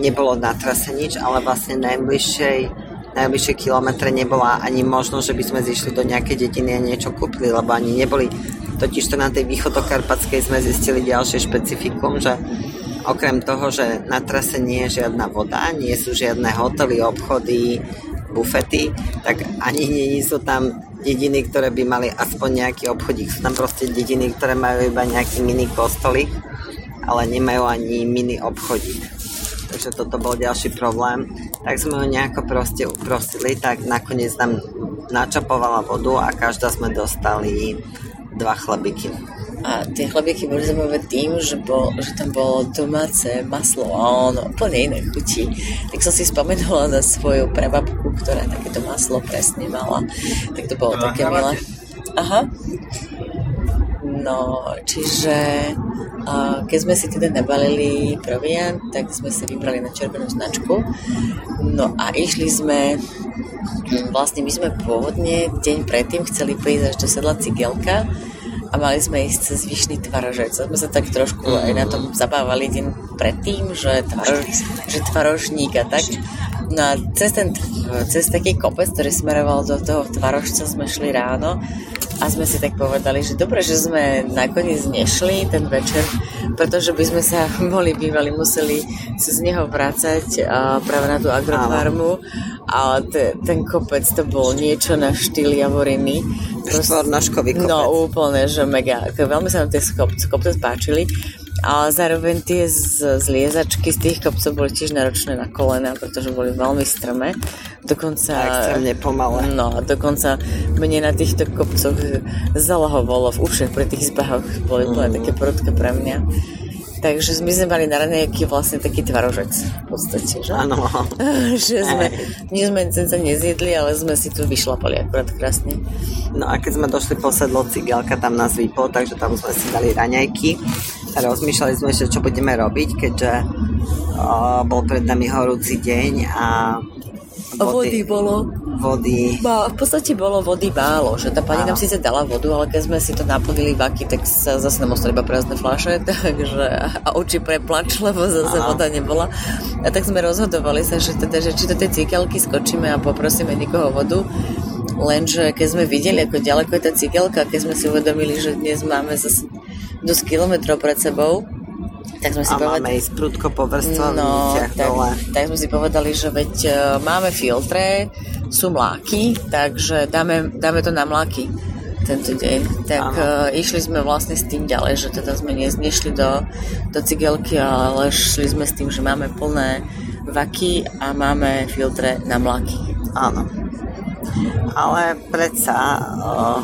nebolo na trase nič, ale vlastne najbližšej najbližšie kilometre nebola ani možnosť, že by sme zišli do nejakej dediny a niečo kúpili, lebo ani neboli. Totiž to na tej východokarpatskej sme zistili ďalšie špecifikum, že okrem toho, že na trase nie je žiadna voda, nie sú žiadne hotely, obchody, bufety, tak ani nie sú tam dediny, ktoré by mali aspoň nejaký obchodík. Sú tam proste dediny, ktoré majú iba nejaký mini kostolík ale nemajú ani mini obchodík. Takže toto bol ďalší problém. Tak sme ho nejako proste uprosili, tak nakoniec nám načapovala vodu a každá sme dostali dva chlabiky. A tie chlabiky boli zaujímavé tým, že, bol, že tam bolo domáce maslo a ono úplne iné chuti. Tak som si spomenula na svoju prababku, ktorá takéto maslo presne mala. Tak to bolo také milé. Aha. No, čiže a keď sme si teda nabalili proviant, tak sme sa vybrali na červenú značku. No a išli sme, vlastne my sme pôvodne deň predtým chceli prísť až do sedla Cigelka a mali sme ísť cez Vyšný tvarožec. Sme sa tak trošku aj na tom zabávali deň predtým, že, tvarož, že tvarožník a tak. No a cez, ten, cez taký kopec, ktorý smeroval do toho tvarožca, sme šli ráno a sme si tak povedali, že dobre, že sme nakoniec nešli ten večer, pretože by sme sa boli bývali museli cez neho vrácať práve na tú agrofarmu a te, ten kopec to bol niečo na štýl Javoriny. Štvornožkový kopec. No úplne, že mega. Veľmi sa nám tie kopce, kopce páčili ale zároveň tie z, zliezačky z tých kopcov boli tiež náročné na kolena, pretože boli veľmi strmé. Dokonca... Extrémne pomalé. No, dokonca mne na týchto kopcoch zalahovalo v ušiach pri tých zbahoch. Boli mm. také prudké pre mňa. Takže my sme mali na raňajky vlastne taký tvarožec v podstate, že? Áno. že sme, nie sme sa nezjedli, ale sme si tu vyšlapali akurát krásne. No a keď sme došli po sedlo cigelka, tam nás vypol, takže tam sme si dali raňajky. A rozmýšľali sme, že čo budeme robiť, keďže o, bol pred nami horúci deň a vody, vody bolo vody. Ba, v podstate bolo vody málo, že tá pani nám síce dala vodu, ale keď sme si to naplnili vaky, tak sa zase nám ostali iba prázdne fľaše, takže a oči preplač, lebo zase Áno. voda nebola. A tak sme rozhodovali sa, že, teda, že či do tej cikelky skočíme a poprosíme niekoho vodu. Lenže keď sme videli, ako ďaleko je tá cikelka, keď sme si uvedomili, že dnes máme zase dosť kilometrov pred sebou, tak sme si a povedali... máme ísť prudko po no, tak, dole. tak sme si povedali, že veď uh, máme filtre, sú mláky, takže dáme, dáme to na mláky tento deň. Tak uh, išli sme vlastne s tým ďalej, že teda sme ne, nešli do, do cigelky, ale šli sme s tým, že máme plné vaky a máme filtre na mláky. Áno. Ale predsa uh,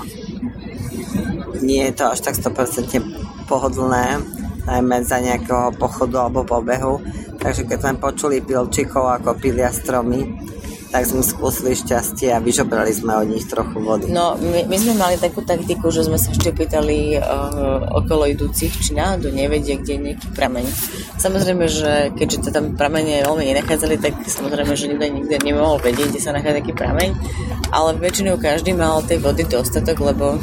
nie je to až tak 100% pohodlné najmä za nejakého pochodu alebo pobehu. Takže keď sme počuli pilčikov, ako pilia stromy, tak sme skúsili šťastie a vyžobrali sme od nich trochu vody. No, my, my sme mali takú taktiku, že sme sa ešte pýtali uh, okolo idúcich, či náhodou nevedia, kde je nejaký prameň. Samozrejme, že keďže to tam pramene veľmi nenachádzali, tak samozrejme, že nikto nikde nemohol vedieť, kde sa nachádza taký prameň, ale väčšinou každý mal tej vody dostatok, lebo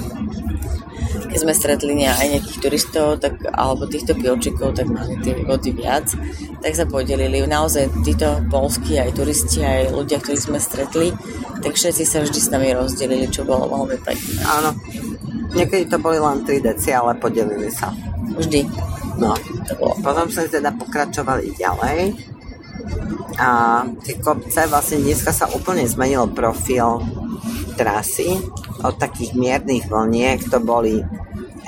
keď sme stretli aj nejakých turistov tak, alebo týchto pilčikov, tak mali tie vody viac, tak sa podelili. Naozaj títo polskí aj turisti, aj ľudia, ktorí sme stretli, tak všetci sa vždy s nami rozdelili, čo bolo veľmi pekné. Áno. Niekedy to boli len 3 deci, ale podelili sa. Vždy. No. To bolo. Potom sme teda pokračovali ďalej a tie kopce vlastne dneska sa úplne zmenil profil trasy od takých miernych vlniek to boli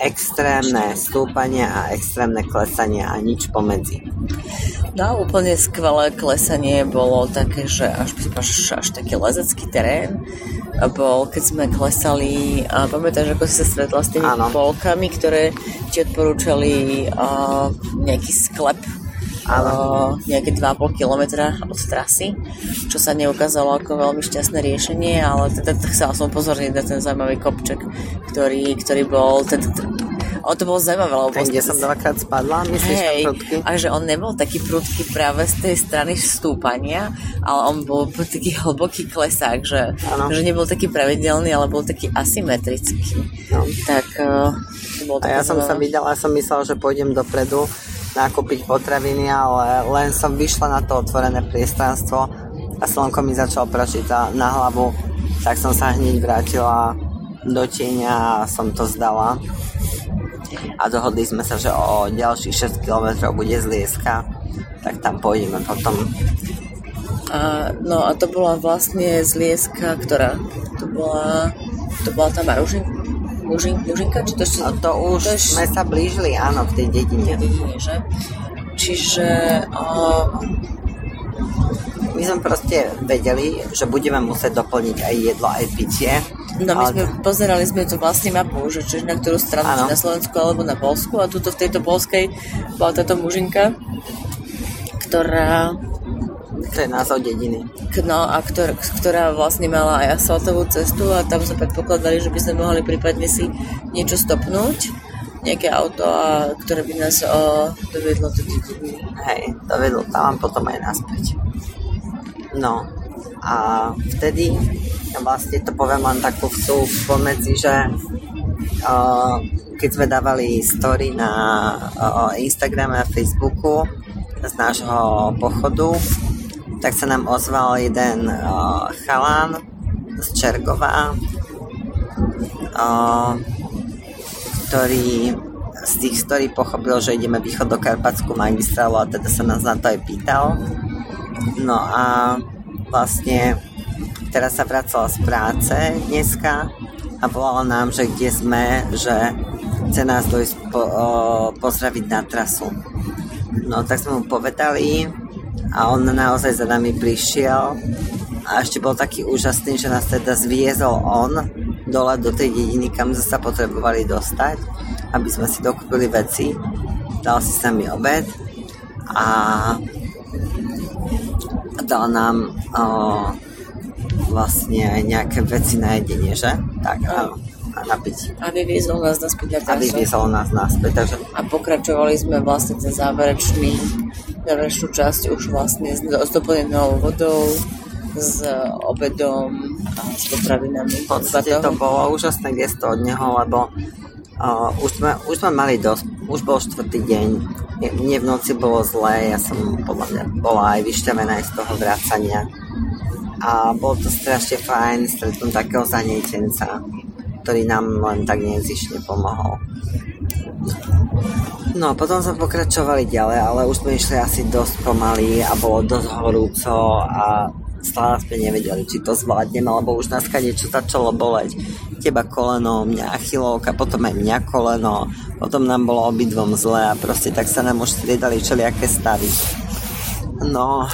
extrémne stúpania a extrémne klesania a nič pomedzi. No úplne skvelé klesanie bolo také, že až, až, až taký lezecký terén bol, keď sme klesali a pamätáš, ako si sa stretla s tými Áno. polkami, ktoré ti odporúčali uh, nejaký sklep uh, nejaké 2,5 km od trasy, čo sa neukázalo ako veľmi šťastné riešenie, ale teda chcela som upozorniť na ten zaujímavý kopček, ktorý, ktorý bol teda, on to bol zaujímavé, lebo... Ten, kde som dvakrát spadla, myslíš hej, prudky? A že on nebol taký prudký práve z tej strany stúpania, ale on bol taký hlboký klesák, že, že nebol taký pravidelný, ale bol taký asymetrický. No. Tak uh, to bol A ja som sa vydala, som myslel, že pôjdem dopredu nakúpiť potraviny, ale len som vyšla na to otvorené priestranstvo a slnko mi začalo prašiť na hlavu, tak som sa hneď vrátila do tieňa a som to zdala. A dohodli sme sa, že o ďalších 6 km bude zlieska, tak tam pôjdeme potom. A, no a to bola vlastne zlieska, ktorá? To bola, to bola tá Maružinka? Mužin, Mužinka? Či to, ešte, no to už to ešte... sme sa blížili, áno, v tej dedine. Tej dedine, že? Čiže... Uh... My sme proste vedeli, že budeme musieť doplniť aj jedlo, aj pitie. No my ale... sme pozerali sme tu vlastne mapu, že čiže na ktorú stranu, či na Slovensku alebo na Polsku a tuto v tejto polskej bola táto mužinka, ktorá to je názov dediny. No a ktor, ktorá vlastne mala aj asfaltovú cestu a tam sme predpokladali, že by sme mohli prípadne si niečo stopnúť nejaké auto, a, ktoré by nás o, dovedlo do dediny. Hej, dovedlo tam potom aj naspäť. No a vtedy vlastne to poviem len takú vsúv pomedzi, že uh, keď sme dávali story na uh, Instagrame a Facebooku z nášho pochodu, tak sa nám ozval jeden uh, chalán z Čergova, uh, ktorý z tých story pochopil, že ideme východ do Karpatskú magistrálu a teda sa nás na to aj pýtal. No a vlastne teraz sa vracala z práce dneska a volala nám, že kde sme, že chce nás dojsť po, o, pozdraviť na trasu. No tak sme mu povedali, a on naozaj za nami prišiel a ešte bol taký úžasný, že nás teda zviezol on dole do tej dediny, kam sa potrebovali dostať, aby sme si dokúpili veci. dal si s obed a dal nám o, vlastne nejaké veci na jedenie, že? Tak, áno. A napiť. A vyviezol nás naspäť na A vyviezol nás naspäť, takže... A pokračovali sme vlastne ten záverečný, záverečnú časť už vlastne s, s doplnenou vodou, s obedom a s potravinami. V podstate to bolo úžasné gesto od neho, lebo uh, už, sme, už sme mali dosť, už bol štvrtý deň, mne v noci bolo zlé, ja som podľa mňa bola aj vyšťavená z toho vracania a bolo to strašne fajn stretnúť takého zanietenca, ktorý nám len tak nezišne pomohol. No potom sme pokračovali ďalej, ale už sme išli asi dosť pomaly a bolo dosť horúco a stále sme nevedeli, či to zvládneme, lebo už nás niečo začalo boleť. Teba koleno, mňa achilovka, potom aj mňa koleno, potom nám bolo obidvom zle a proste tak sa nám už striedali všelijaké stavy. No,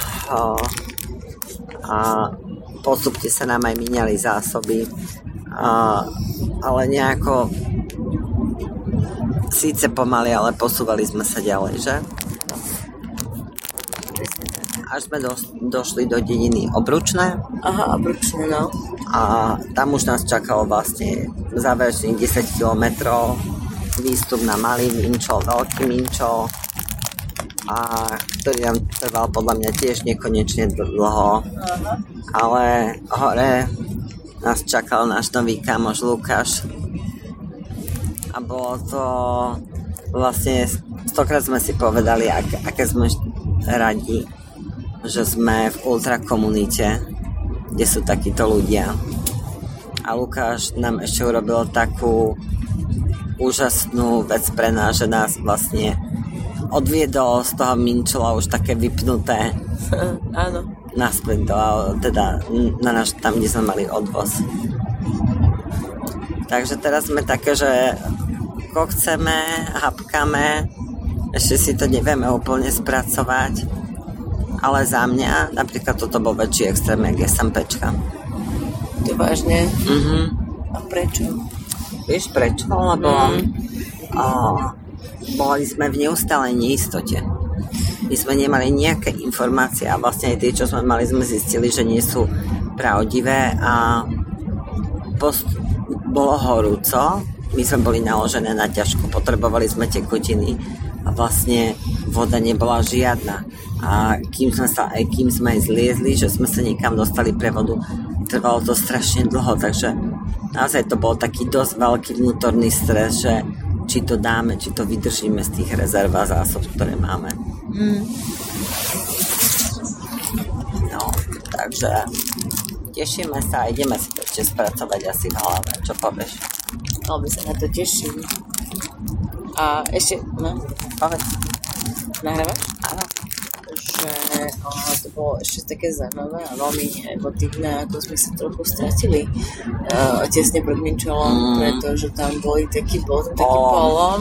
a postupne sa nám aj miniali zásoby, a, ale nejako síce pomaly, ale posúvali sme sa ďalej, že? Až sme do, došli do dediny Obručné. Aha, Obručné, no. A tam už nás čakalo vlastne záverečných 10 kilometrov výstup na Malý Minčo, Veľký Minčo, a ktorý nám trval podľa mňa tiež nekonečne dlho. Uh-huh. Ale hore nás čakal náš nový kamoš Lukáš a bolo to vlastne stokrát sme si povedali, ak, aké sme radi, že sme v ultrakomunite, kde sú takíto ľudia. A Lukáš nám ešte urobil takú úžasnú vec pre nás, že nás vlastne odviedol z toho Minčela už také vypnuté. Áno. Naspäť do, teda na náš, tam, kde sme mali odvoz. Takže teraz sme také, že ako chceme, hapkame, ešte si to nevieme úplne spracovať, ale za mňa napríklad toto bol väčší extrém, jak SMPčka. To vážne? Mhm. A prečo? Vieš prečo? Lebo mm. o, boli sme v neustálej neistote. My sme nemali nejaké informácie a vlastne aj tie, čo sme mali, sme zistili, že nie sú pravdivé a post- bolo horúco, my sme boli naložené na ťažko, potrebovali sme tekutiny a vlastne voda nebola žiadna. A kým sme sa, aj kým sme aj zliezli, že sme sa niekam dostali pre vodu, trvalo to strašne dlho, takže naozaj to bol taký dosť veľký vnútorný stres, že či to dáme, či to vydržíme z tých rezerv a zásob, ktoré máme. Mm. No, takže tešíme sa a ideme si to ešte spracovať asi v hlave. Čo povieš? Veľmi sa na to teším. A ešte, no, povedz. Nahrávaš? Že o, to bolo ešte také zaujímavé a veľmi emotívne, ako sme sa trochu stratili uh, tesne pred Minčelom, mm. pretože tam boli taký, tam taký oh. polom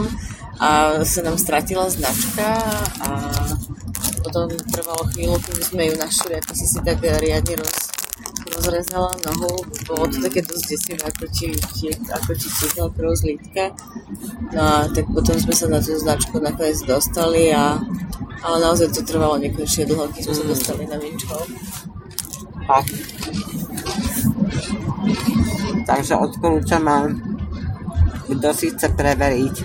a sa nám stratila značka a potom trvalo chvíľu, kým sme ju našli, ako si si tak riadne roz, rozrezala nohu. Bolo to také dosť desivé, ako ti, ti, ako ti cítil krv z lítka. No a tak potom sme sa na tú značku nakoniec dostali a ale naozaj to trvalo nekonečne dlho, keď sme sa mm. dostali na Minčov. Tak. Takže odporúčame, kto si chce preveriť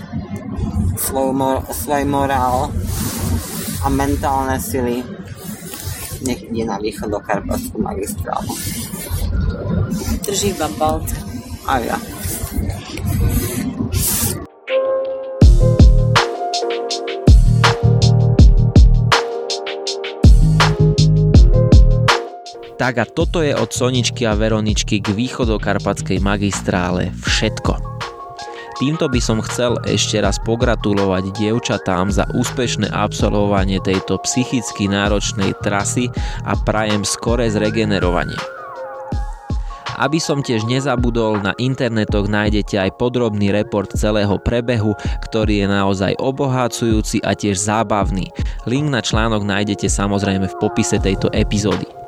svoj, mor- svoj morál a mentálne sily, nech ide na východ do Karpatskú magistrálu. Držím vám palce. A ja. Tak a toto je od Soničky a Veroničky k východokarpatskej magistrále všetko. Týmto by som chcel ešte raz pogratulovať dievčatám za úspešné absolvovanie tejto psychicky náročnej trasy a prajem skore zregenerovanie. Aby som tiež nezabudol, na internetoch nájdete aj podrobný report celého prebehu, ktorý je naozaj obohacujúci a tiež zábavný. Link na článok nájdete samozrejme v popise tejto epizódy.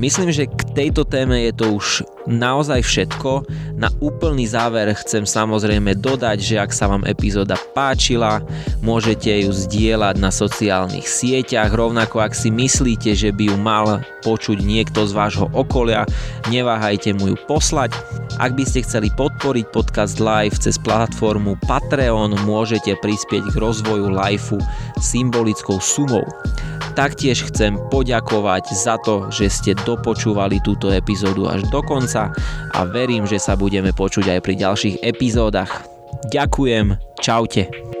Myslím, že k tejto téme je to už naozaj všetko. Na úplný záver chcem samozrejme dodať, že ak sa vám epizóda páčila, môžete ju zdieľať na sociálnych sieťach, rovnako ak si myslíte, že by ju mal počuť niekto z vášho okolia, neváhajte mu ju poslať. Ak by ste chceli podporiť podcast live cez platformu Patreon, môžete prispieť k rozvoju liveu symbolickou sumou. Taktiež chcem poďakovať za to, že ste dopočúvali túto epizódu až do konca a verím, že sa budeme počuť aj pri ďalších epizódach. Ďakujem, čaute.